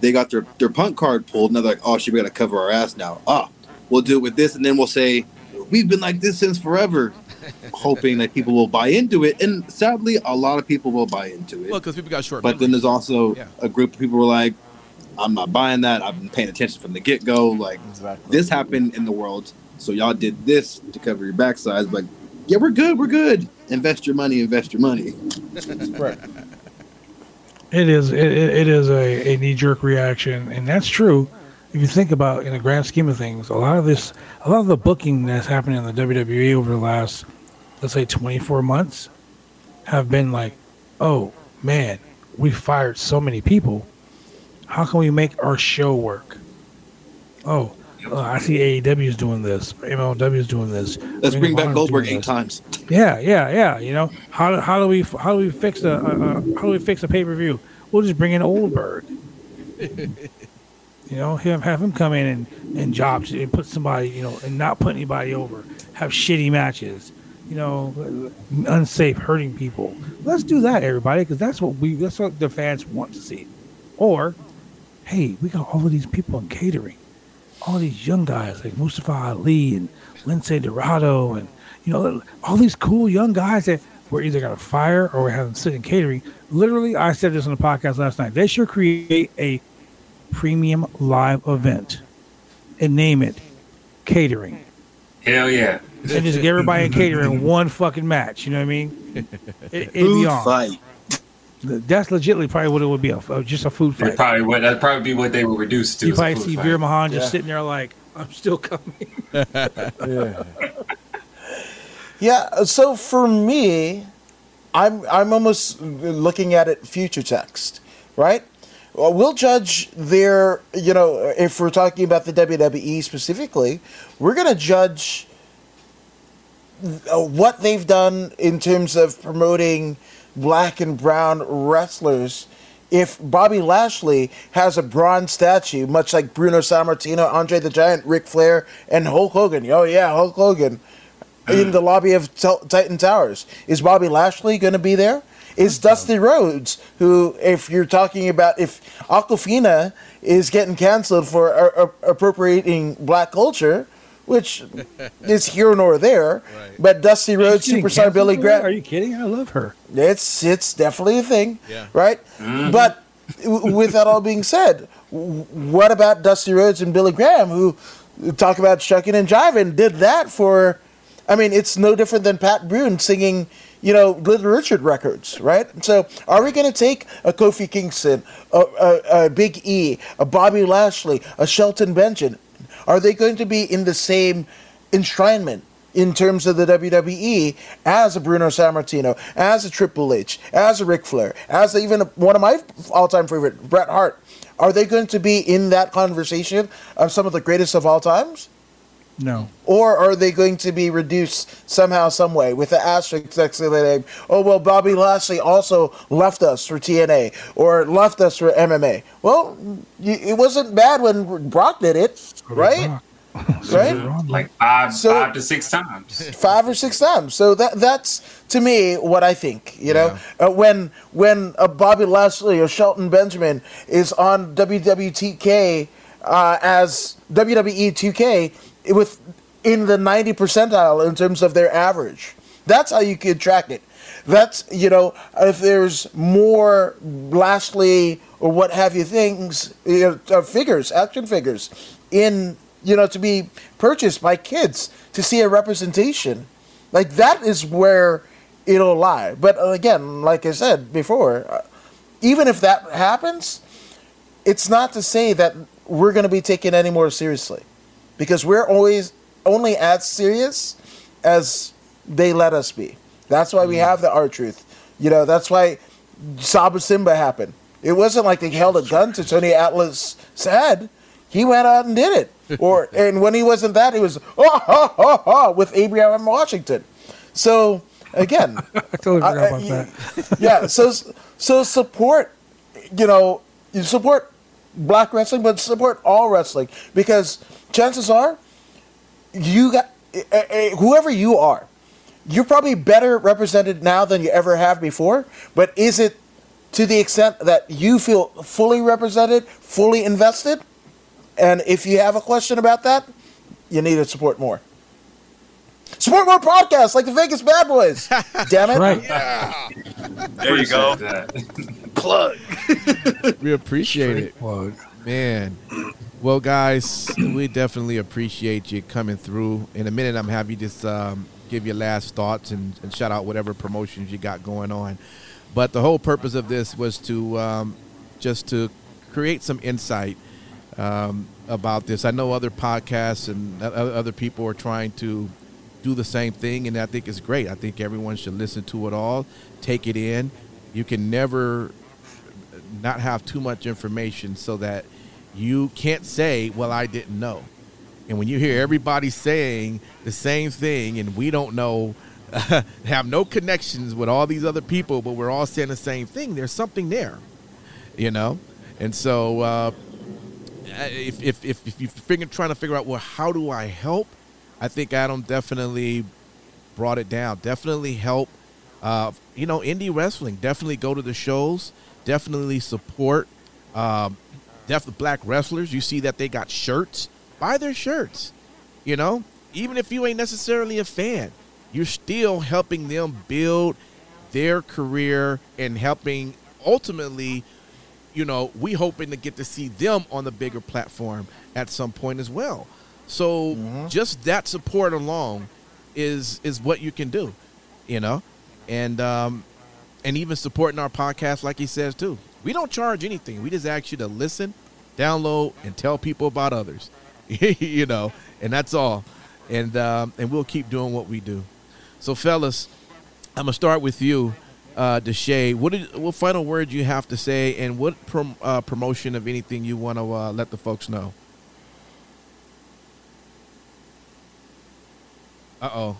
they got their, their punk card pulled and they're like, oh shit, we gotta cover our ass now. Ah, we'll do it with this, and then we'll say, We've been like this since forever. hoping that people will buy into it. And sadly a lot of people will buy into it. Well, because people got short. But then there's also Yeah. a group of people who are like, I'm not buying that. I've been paying attention from the get go. Like Exactly. this happened in the world, so y'all did this to cover your backsides. But yeah, we're good. We're good. Invest your money. Invest your money. Right. It is it, it it is a, a knee jerk reaction, and that's true. If you think about in the grand scheme of things, a lot of this, a lot of the booking that's happening in the WWE over the last, let's say, 24 months, have been like, oh man, we fired so many people. How can we make our show work? Oh, uh, I see AEW is doing this, MLW is doing this. Let's Ring bring back Goldberg eight this. times. Yeah, yeah, yeah. You know how how do we how do we fix a, a, a how do we fix a pay per view? We'll just bring in Oldberg. you know, him have him come in and and job and put somebody you know and not put anybody over. Have shitty matches. You know, unsafe, hurting people. Let's do that, everybody, because that's what we that's what the fans want to see. Or, hey, we got all of these people in catering, all these young guys like Mustafa Ali and Lince Dorado and you know, all these cool young guys that we're either going to fire or we have them sit in catering. Literally, I said this on the podcast last night. They should create a premium live event and name it catering Hell yeah. and just get everybody in catering one fucking match. You know what I mean? It, it'd be Food on. fight. That's legitimately probably what it would be. A, just a food It fight. probably would that'd probably be what they were reduced to. You is probably see fight. Veer Mahan just Yeah. sitting there like, I'm still coming. Yeah. yeah. So for me, I'm I'm almost looking at it future text, right? Well, we'll judge their, you know, if we're talking about the WWE specifically, we're gonna judge uh, what they've done in terms of promoting black and brown wrestlers. If Bobby Lashley has a bronze statue, much like Bruno Sammartino, Andre the Giant, Ric Flair, and Hulk Hogan, oh yeah, Hulk Hogan, in the lobby of Tel- Titan Towers, is Bobby Lashley going to be there? Is Dusty Rhodes, who, if you're talking about if Aquafina is getting canceled for appropriating black culture, which is here nor there, Right. but Dusty Rhodes, superstar Billy Graham. Are you kidding? I love her. it's it's definitely a thing, Yeah. right? Mm-hmm. But with that all being said, what about Dusty Rhodes and Billy Graham, who talk about shucking and jiving, did that for? I mean, it's no different than Pat Boone singing, you know, Little Richard records, right? So, are we going to take a Kofi Kingston, a, a, a Big E, a Bobby Lashley, a Shelton Benjamin? Are they going to be in the same enshrinement in terms of the WWE as a Bruno Sammartino, as a Triple H, as a Ric Flair, as a, even a, one of my all-time favorite, Bret Hart? Are they going to be in that conversation of some of the greatest of all times? No. Or are they going to be reduced somehow, some way, with the asterisk next to their name? Oh well, Bobby Lashley also left us for TNA or left us for MMA. Well, y- it wasn't bad when Brock did it, right? Right? like five, So- five to six times. five or six times. So that that's to me what I think. You know, uh, when when a Bobby Lashley or Shelton Benjamin is on WWTK uh, as WWE 2K with in the 90 percentile in terms of their average. That's how you could track it. That's you know if there's more Lashley or what have you things you know, uh, figures action figures in you know to be purchased by kids to see a representation like that is where it'll lie. But uh, again, like I said before, uh, even if that happens, it's not to say that we're going to be taken any more seriously because we're always only as serious as they let us be. That's why we mm. have the R truth. You know, that's why Saba Simba happened. It wasn't like they held a gun to Tony Atlas' head. He went out and did it. Or and when he wasn't that, he was oh ha ha ha with Abraham Washington. So again, I totally forgot I- about I- that. yeah. So so support, you know, you support black wrestling, but support all wrestling because chances are, you got eh, eh, whoever you are, you're probably better represented now than you ever have before. But is it to the extent that you feel fully represented, fully invested? And if you have a question about that, you need to support more. Support more podcasts like the Vegas Bad Boyz. Damn it! Right. Yeah. There you go. Appreciate that. Plug. We appreciate it. Plug. Man. Well, guys, we definitely appreciate you coming through. In a minute, I'm happy to just um, give your last thoughts and, and shout out whatever promotions you got going on. But the whole purpose of this was to um, just to create some insight um, about this. I know other podcasts and o- o- other people are trying to do the same thing, and I think it's great. I think everyone should listen to it all, take it in. You can never not have too much information so that you can't say, "Well, I didn't know." And when you hear everybody saying the same thing, and we don't know, have no connections with all these other people, but we're all saying the same thing, there's something there, you know. And so, uh, if if if, if you're trying to figure out, well, how do I help? I think Adam definitely brought it down. Definitely help. Uh, you know, indie wrestling. Definitely go to the shows. Definitely support. Um, definitely black wrestlers. You see that they got shirts. Buy their shirts. You know, even if you ain't necessarily a fan, you're still helping them build their career and helping ultimately you know, we hoping to get to see them on the bigger platform at some point as well. So Mhm. just that support alone is is what you can do, you know, and um, and even supporting our podcast, like he says too. We don't charge anything. We just ask you to listen, download, and tell people about others, you know, and that's all. And um, and we'll keep doing what we do. So, fellas, I'm gonna start with you, uh, Da Shade. What what final word you have to say, and what prom, uh, promotion of anything you want to uh, let the folks know? Uh oh,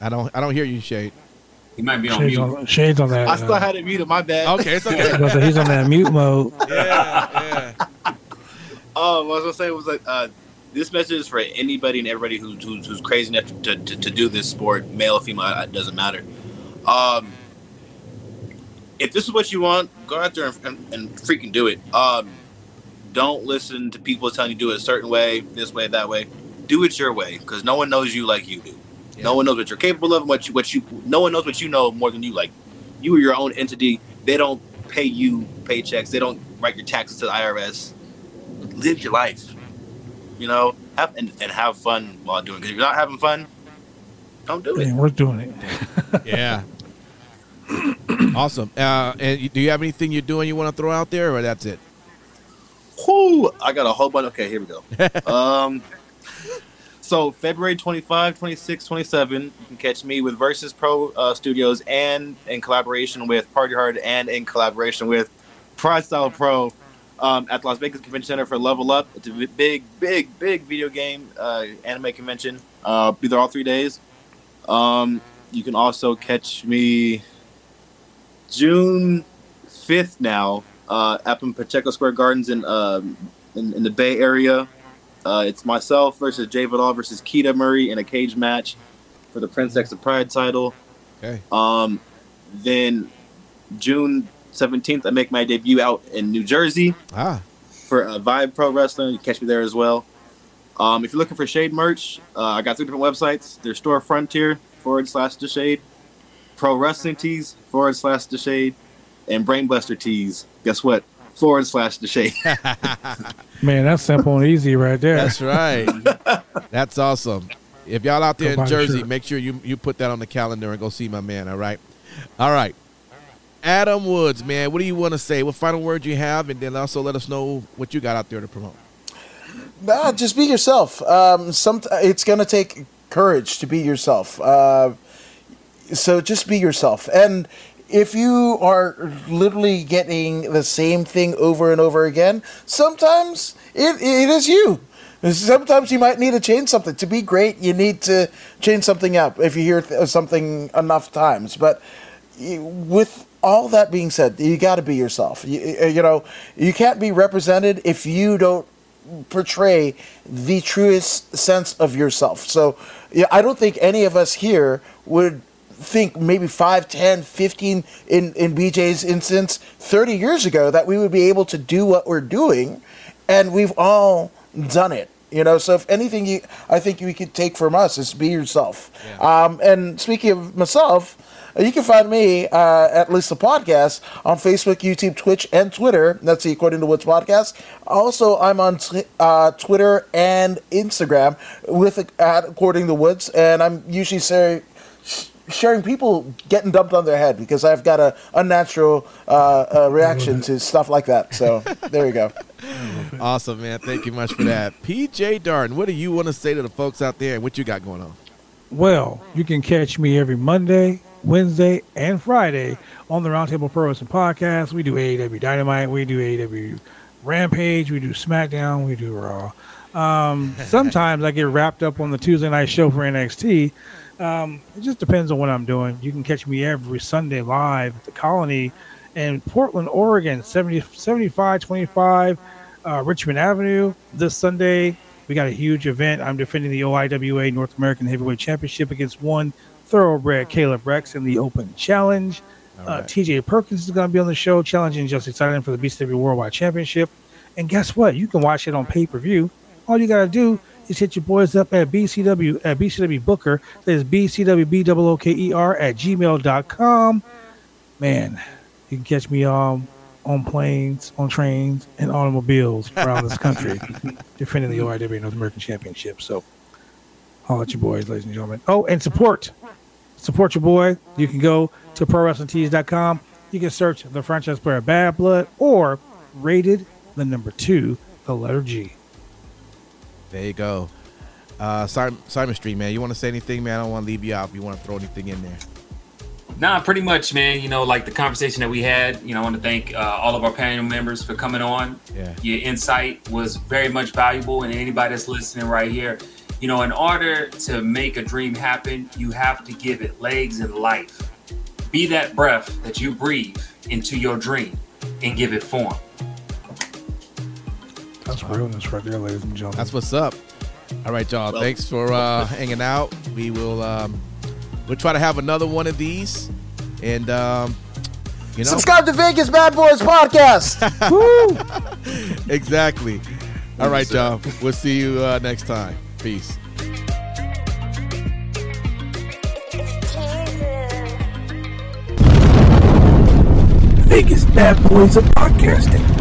I don't I don't hear you, Shade. He might be on Shades mute. on, shades on that. I still uh, had it muted. My bad. Okay, it's okay. was he's on that mute mode. yeah, yeah. Oh, what I was gonna say was like uh, this message is for anybody and everybody who's who's, who's crazy enough to, to, to do this sport, male or female, it doesn't matter. Um, if this is what you want, go out there and, and, and freaking do it. Um, don't listen to people telling you to do it a certain way, this way, that way. Do it your way, because no one knows you like you do. Yeah. No one knows what you're capable of, and what you what you. No one knows what you know more than you. Like you are your own entity. They don't pay you paychecks. They don't write your taxes to the IRS. Live your life. You know, have and, and have fun while doing. it. If you're not having fun, don't do it. Man, we're doing it. yeah. awesome. Uh, and do you have anything you're doing you want to throw out there, or that's it? Whew, I got a whole bunch. Okay, here we go. um, so February 25, 26, 27, you can catch me with Versus Pro uh, Studios and in collaboration with Party Hard and in collaboration with Pride Style Pro um, at the Las Vegas Convention Center for Level Up. It's a big, big, big video game uh, anime convention. Uh, be there all three days. Um, you can also catch me June 5th now uh, up in Pacheco Square Gardens in um, in, in the Bay Area. Uh, it's myself versus Jay Vidal versus Keita Murray in a cage match for the Prince X of Pride title. Okay. Um, then June 17th, I make my debut out in New Jersey Ah, for uh, Vibe Pro Wrestling. You can catch me there as well. Um, if you're looking for Shade merch, uh, I got three different websites. There's Store Frontier forward slash The Shade, Pro Wrestling Tees forward slash The Shade, and Brainbuster Tees. Guess what? Forward slash The Shade. Man, that's simple and easy right there. that's right. that's awesome. If y'all out there Go in Jersey, make sure you you put that on the calendar and go see my man. All right, all right. Adam Woods, man, what do you want to say? What final word you have, and then also let us know what you got out there to promote. Nah, just be yourself. Um, some it's gonna take courage to be yourself. Uh, so just be yourself. And if you are literally getting the same thing over and over again, sometimes it, it is you. Sometimes you might need to change something. To be great, you need to change something up if you hear th- something enough times. But with all that being said, you got to be yourself. You, you know, you can't be represented if you don't portray the truest sense of yourself. So, yeah, I don't think any of us here would think maybe 5, 10, 15 in in BJ's instance 30 years ago that we would be able to do what we're doing and we've all done it. You know, so if anything you I think you could take from us is be yourself. Um, and speaking of myself, uh, you can find me uh, at least the podcast on Facebook, YouTube, Twitch, and Twitter. That's the According to Woods podcast. Also, I'm on t- uh, Twitter and Instagram with at According to Woods, and I'm usually say, sh- sharing people getting dumped on their head because I've got a unnatural uh, uh, reaction to stuff like that. So there you go. Awesome, man. Thank you much for that. BJ Darden, what do you want to say to the folks out there and what you got going on? Well, you can catch me every Monday, Wednesday, and Friday on the Roundtable Pro Wrestling Podcast. We do AEW Dynamite, we do AEW Rampage, we do SmackDown, we do Raw. Um, sometimes I get wrapped up on the Tuesday night show for NXT. Um, it just depends on what I'm doing. You can catch me every Sunday live at the Colony in Portland, Oregon, 70, 7525 uh, Richmond Avenue. This Sunday, we got a huge event. I'm defending the OIWA North American Heavyweight Championship against one thoroughbred Caleb Rex in the Open Challenge. All Uh. TJ Perkins is going to be on the show challenging Justin Silent for the BCW Worldwide Championship. And guess what? You can watch it on pay per view. All you got to do is hit your boys up at BCW at BCW Booker. That is BCWBOOKER at gmail.com. Man, you can catch me um on planes, on trains, and automobiles around this country, defending the OIW North American Championship. So, holla at your boys, ladies and gentlemen. Oh, and support. Support your boy. You can go to ProWrestlingTees.com. You can search the franchise player Bad Blood or rated the number two, the letter G. There you go. Uh, Simon, Simon Street, man, you want to say anything, man? I don't want to leave you out if you want to throw anything in there. Nah, pretty much, man. You know, like the conversation that we had. You know, I want to thank uh, all of our panel members for coming on. Yeah. Your insight was very much valuable, and anybody that's listening right here, you know, in order to make a dream happen, you have to give it legs and life. Be that breath that you breathe into your dream, and give it form. That's realness right there, ladies and gentlemen. That's what's up. All right, y'all. Well- Thanks for uh, hanging out. We will um, we'll try to have another one of these, and um, you know Subscribe to Vegas Bad Boyz podcast. Woo! Exactly. All right, y'all. We'll see you uh, next time. Peace. Vegas Bad Boyz of Podcasting.